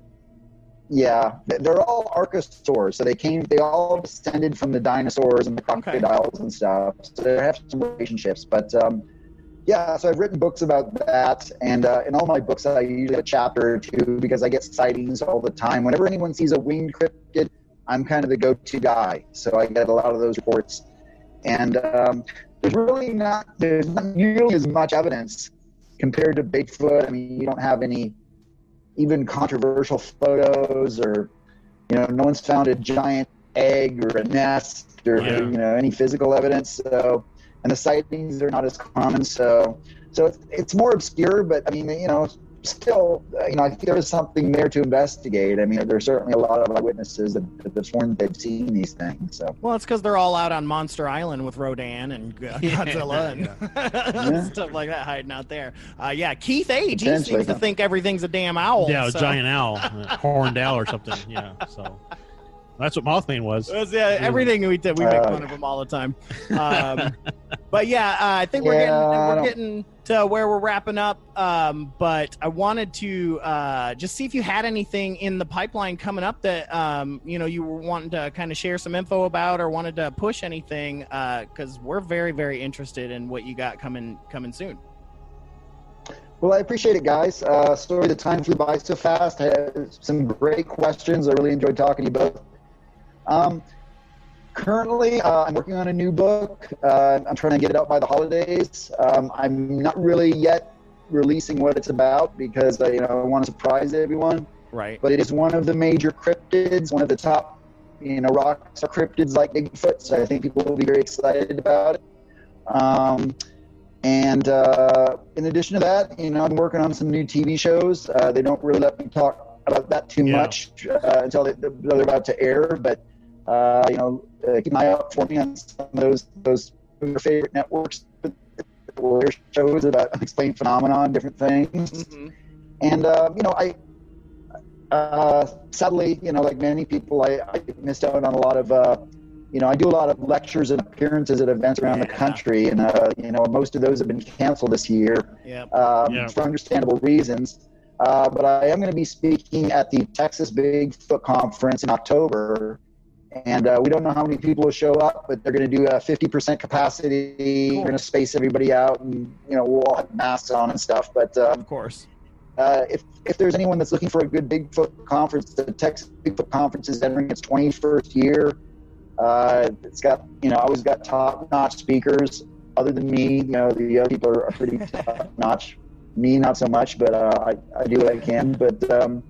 yeah, they're all archosaurs. So they came, they all descended from the dinosaurs and the crocodiles and stuff. So they have some relationships. But um, yeah, so I've written books about that, and uh, in all my books, I usually have a chapter or two because I get sightings all the time. Whenever anyone sees a winged cryptid, I'm kind of the go-to guy. So I get a lot of those reports, and um, there's really not there's not nearly as much evidence compared to Bigfoot. I mean, you don't have any even controversial photos or you know no one's found a giant egg or a nest or Yeah. you know any physical evidence so and the sightings are not as common so so it's, it's more obscure but i mean you know still uh, you know i think there is something there to investigate i mean there's certainly a lot of eyewitnesses that, that have sworn they've seen these things so Well, it's because they're all out on Monster Island with Rodan and G- Godzilla and stuff like that hiding out there. Uh, yeah, Keith Age, he seems to think everything's a damn owl. Yeah, a giant owl, a horned owl or something. Yeah, so that's what Mothman was. That's, yeah, everything we did, we make Uh, fun of him all the time. Um, but yeah, uh, I think we're Yeah, getting we're getting to where we're wrapping up. Um, but I wanted to uh, just see if you had anything in the pipeline coming up that um, you know you were wanting to kind of share some info about or wanted to push anything because we're very very interested in what you got coming coming soon. Well, I appreciate it, guys. Uh, sorry the time flew by so fast. I had some great questions. I really enjoyed talking to you both. Um, currently, uh, I'm working on a new book. Uh, I'm trying to get it out by the holidays. Um, I'm not really yet releasing what it's about because uh, you know I want to surprise everyone. Right. But it is one of the major cryptids, one of the top, you know, rocks or cryptids like Bigfoot. So I think people will be very excited about it. Um, and uh, in addition to that, you know, I'm working on some new TV shows. Uh, they don't really let me talk about that too Yeah. much uh, until they, they're about to air. But uh, you know, uh, keep an eye out for me on some of those those your favorite networks or shows about unexplained phenomenon, different things. Mhm. And uh, you know, I uh, sadly, you know, like many people, I, I missed out on a lot of. Uh, you know, I do a lot of lectures and appearances at events around the country, and uh, you know, most of those have been canceled this year Yep. um, Yeah. for understandable reasons. Uh, but I am going to be speaking at the Texas Bigfoot Conference in October. And uh, we don't know how many people will show up, but they're going to do a 50% capacity. We're going to space everybody out, and you know we'll all have masks on and stuff. But um, Of course. uh, if if there's anyone that's looking for a good Bigfoot conference, the Texas Bigfoot Conference is entering its 21st year. Uh, it's got you know always got top notch speakers. Other than me, you know the other people are, pretty top notch. Me not so much, but uh, I I do what I can. But um,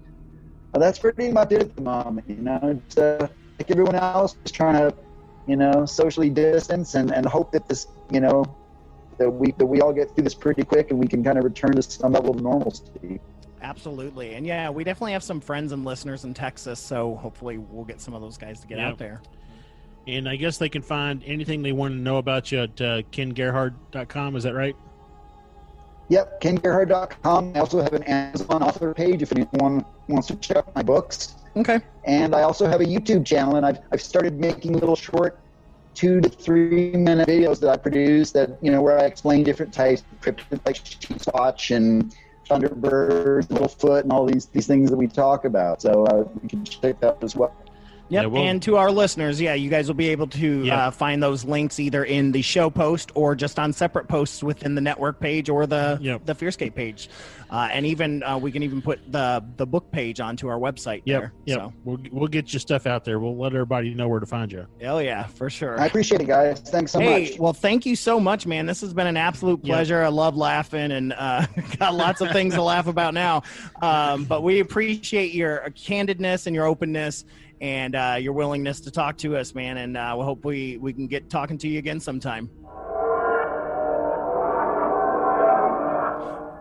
that's pretty much it at the moment. You know, it's, uh, like everyone else, just trying to you know socially distance and and hope that this you know that we that we all get through this pretty quick and we can kind of return to some level of normalcy. Absolutely. And yeah, we definitely have some friends and listeners in Texas, so hopefully we'll get some of those guys to get Yep. out there. And I guess they can find anything they want to know about you at uh, kengerhard.com. Is that right? Yep, kengerhard.com. I also have an Amazon author page if anyone wants to check out my books. Okay. And I also have a YouTube channel, and I've, I've started making little short two to three minute videos that I produce that, you know, where I explain different types of cryptids like Sheepsquatch and Thunderbird, Littlefoot, and all these, these things that we talk about. So uh, you can check that as well. Yep. Yeah, we'll- and to our listeners, yeah, you guys will be able to Yeah. uh, find those links either in the show post or just on separate posts within the network page or the Yep. the Fearscape page. Uh, and even uh, we can even put the the book page onto our website Yep. there. Yep. So, We'll, we'll get your stuff out there. We'll let everybody know where to find you. hell yeah, for sure. I appreciate it, guys. Thanks so hey, much. well, thank you so much, man. This has been an absolute Yeah. pleasure. I love laughing and uh, got lots of things to laugh about now. Um, but we appreciate your candidness and your openness and uh, your willingness to talk to us, man. And uh, we hope we, we can get talking to you again sometime.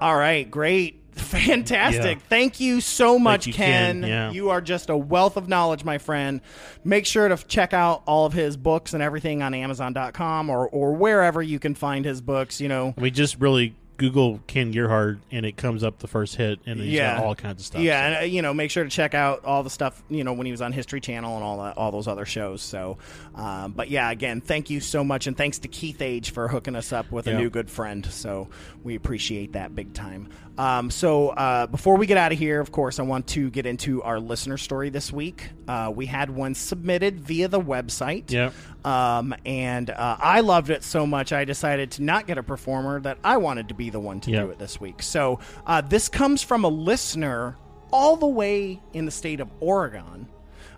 All right, great. Fantastic. Yeah. Thank you so much, you, Ken. Ken. Yeah. You are just a wealth of knowledge, my friend. Make sure to check out all of his books and everything on Amazon.com or, or wherever you can find his books. You know, We just really Google Ken Gerhard and it comes up the first hit and he's Yeah. got all kinds of stuff. yeah, So- and uh, you know, make sure to check out all the stuff you know when he was on History Channel and all that, all those other shows. So, um, but yeah, again, thank you so much, and thanks to Keith Age for hooking us up with a new good friend. So we appreciate that big time. Um, so uh, before we get out of here, of course, I want to get into our listener story this week. Uh, we had one submitted via the website. Yep. Um, and uh, I loved it so much, I decided to not get a performer that I wanted to be the one to Yep. do it this week. So uh, this comes from a listener all the way in the state of Oregon.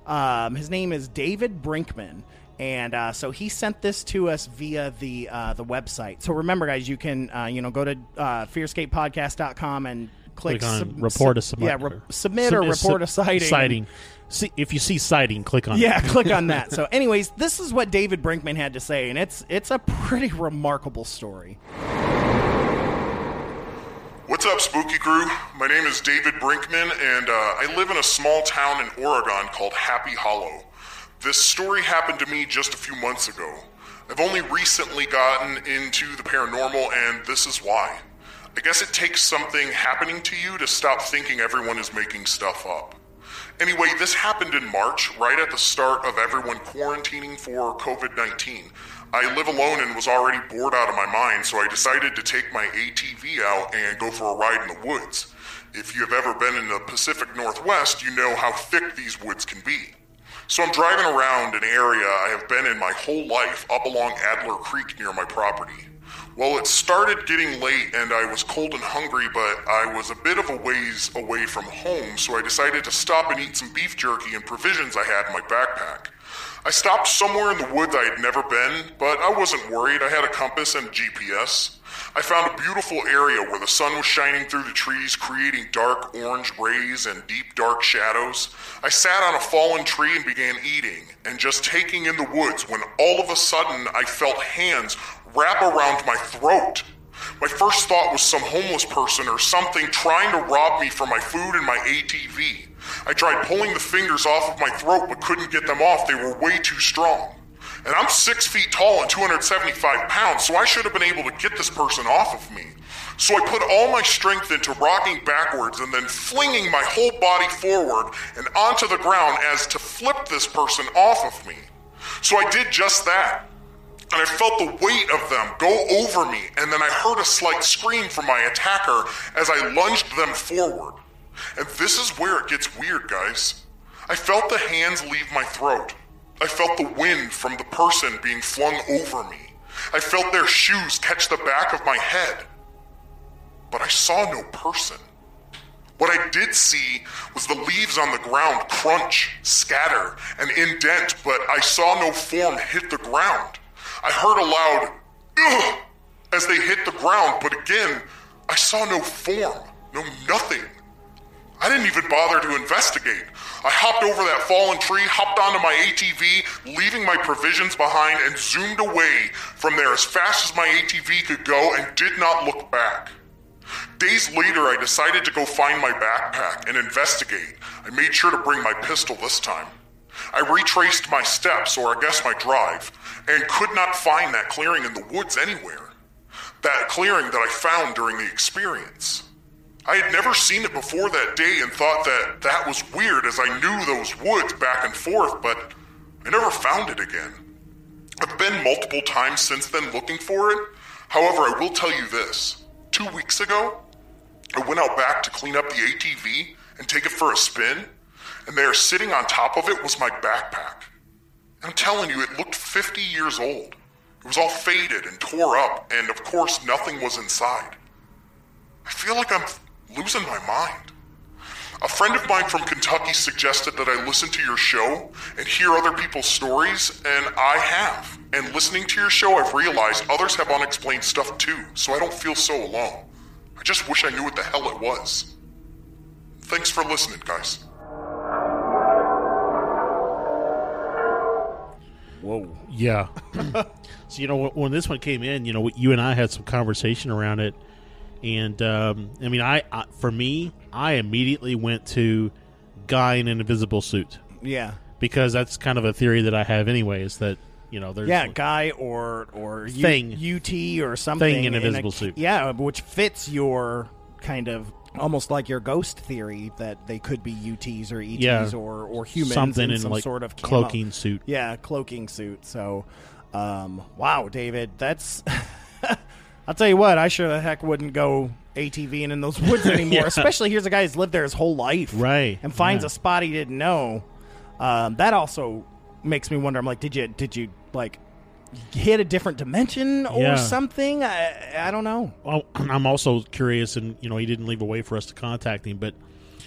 Um, his name is David Brinkman. And uh, so he sent this to us via the uh, the website. So remember, guys, you can uh, you know go to uh, fearscapepodcast.com and click, Click on sub- report a sub- submit. yeah, re- submit or Submit- report a sighting. Sighting. See, if you see sighting, click on Yeah, it. click on that. So, anyways, this is what David Brinkman had to say, and it's it's a pretty remarkable story. What's up, Spooky Crew? My name is David Brinkman, and uh, I live in a small town in Oregon called Happy Hollow. This story happened to me just a few months ago. I've only recently gotten into the paranormal, and this is why. I guess it takes something happening to you to stop thinking everyone is making stuff up. Anyway, this happened in March, right at the start of everyone quarantining for COVID 19. I live alone and was already bored out of my mind, so I decided to take my ATV out and go for a ride in the woods. If you have ever been in the Pacific Northwest, you know how thick these woods can be. So I'm driving around an area I have been in my whole life up along Adler Creek near my property. Well, it started getting late and I was cold and hungry, but I was a bit of a ways away from home, so I decided to stop and eat some beef jerky and provisions I had in my backpack. I stopped somewhere in the woods I had never been, but I wasn't worried. I had a compass and GPS. I found a beautiful area where the sun was shining through the trees, creating dark orange rays and deep dark shadows. I sat on a fallen tree and began eating and just taking in the woods when all of a sudden I felt hands wrap around my throat. My first thought was some homeless person or something trying to rob me for my food and my ATV. I tried pulling the fingers off of my throat but couldn't get them off, they were way too strong. And I'm six feet tall and 275 pounds, so I should have been able to get this person off of me. So I put all my strength into rocking backwards and then flinging my whole body forward and onto the ground as to flip this person off of me. So I did just that. And I felt the weight of them go over me, and then I heard a slight scream from my attacker as I lunged them forward. And this is where it gets weird, guys. I felt the hands leave my throat. I felt the wind from the person being flung over me. I felt their shoes catch the back of my head. But I saw no person. What I did see was the leaves on the ground crunch, scatter, and indent, but I saw no form hit the ground. I heard a loud ugh as they hit the ground, but again, I saw no form, no nothing. I didn't even bother to investigate. I hopped over that fallen tree, hopped onto my ATV, leaving my provisions behind, and zoomed away from there as fast as my ATV could go and did not look back. Days later, I decided to go find my backpack and investigate. I made sure to bring my pistol this time. I retraced my steps, or I guess my drive, and could not find that clearing in the woods anywhere. That clearing that I found during the experience. I had never seen it before that day and thought that that was weird as I knew those woods back and forth, but I never found it again. I've been multiple times since then looking for it. However, I will tell you this. Two weeks ago, I went out back to clean up the ATV and take it for a spin, and there sitting on top of it was my backpack. I'm telling you, it looked 50 years old. It was all faded and tore up, and of course, nothing was inside. I feel like I'm losing my mind. A friend of mine from Kentucky suggested that I listen to your show and hear other people's stories, and I have. And listening to your show, I've realized others have unexplained stuff too, so I don't feel so alone. I just wish I knew what the hell it was. Thanks for listening, guys. Whoa. Yeah. so you know when, when this one came in, you know you and I had some conversation around it, and um, I mean, I, I for me, I immediately went to guy in an invisible suit Yeah. because that's kind of a theory that I have anyway. Is that you know there's Yeah, guy or or U- Thing. UT or something Thing in a- invisible suit. Yeah, which fits your kind of almost like your ghost theory that they could be UTs or ETs Yeah. or or humans something in, in some like sort of camo. cloaking suit. Yeah, cloaking suit. So, um, wow, David, that's. I'll tell you what, I sure the heck wouldn't go ATVing in those woods anymore. Yeah. Especially here's a guy who's lived there his whole life, Right, And finds yeah. a spot he didn't know. Um, that also makes me wonder. I'm like, did you did you like hit a different dimension or Yeah. something? I, I don't know. Well, I'm also curious, and you know, he didn't leave a way for us to contact him, but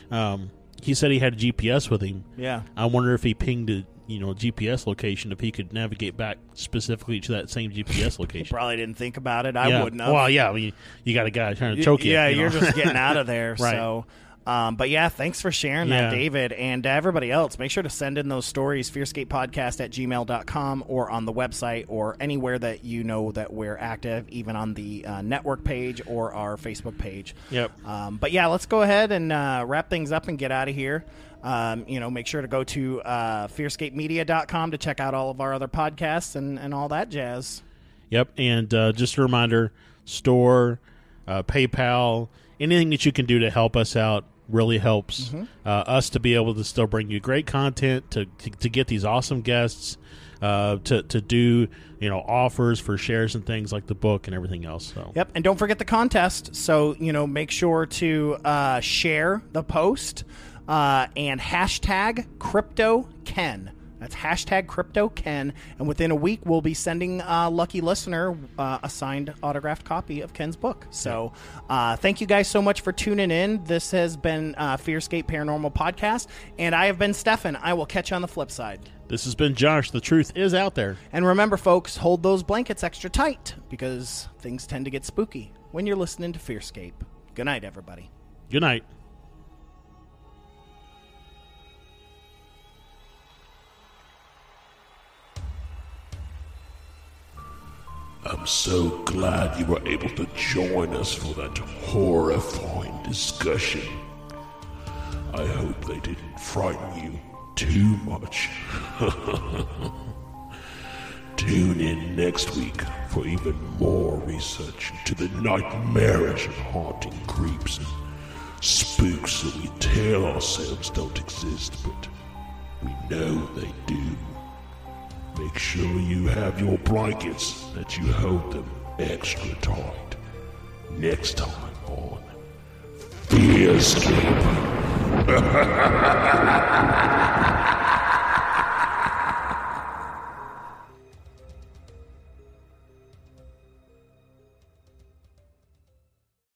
um, he said he had a GPS with him. Yeah. I wonder if he pinged a you know GPS location, if he could navigate back specifically to that same GPS location. Probably didn't think about it. I yeah. wouldn't have. Well, yeah, I mean, you got a guy trying to choke you. Yeah, you you're know? just getting out of there. Right. So, um, but yeah, thanks for sharing Yeah. that, David. And to everybody else, make sure to send in those stories, fearscapepodcast at gmail.com or on the website or anywhere that you know that we're active, even on the uh, network page or our Facebook page. Yep. Um, but yeah, let's go ahead and uh, wrap things up and get out of here. Um, you know, make sure to go to uh, fearscapemedia.com to check out all of our other podcasts and, and all that jazz. Yep, and uh, just a reminder: store, uh, PayPal, anything that you can do to help us out really helps Mm-hmm. uh, us to be able to still bring you great content, to to, to get these awesome guests, uh, to to do you know offers for shares and things like the book and everything else. So Yep, and don't forget the contest. So you know, make sure to uh, share the post uh, and hashtag crypto Ken. That's hashtag crypto Ken, and within a week we'll be sending a lucky listener uh, a signed autographed copy of Ken's book. So, uh, thank you guys so much for tuning in. This has been uh, Fearscape Paranormal Podcast, and I have been Stefan. I will catch you on the flip side. this has been Josh. The truth is out there. And remember, folks, hold those blankets extra tight because things tend to get spooky when you're listening to Fearscape. Good night, everybody. Good night. I'm so glad you were able to join us for that horrifying discussion. I hope they didn't frighten you too much. Tune in next week for even more research into the nightmarish and haunting creeps and spooks that we tell ourselves don't exist, but we know they do. Make sure you have your blankets that you hold them extra tight. Next time on Fearscape.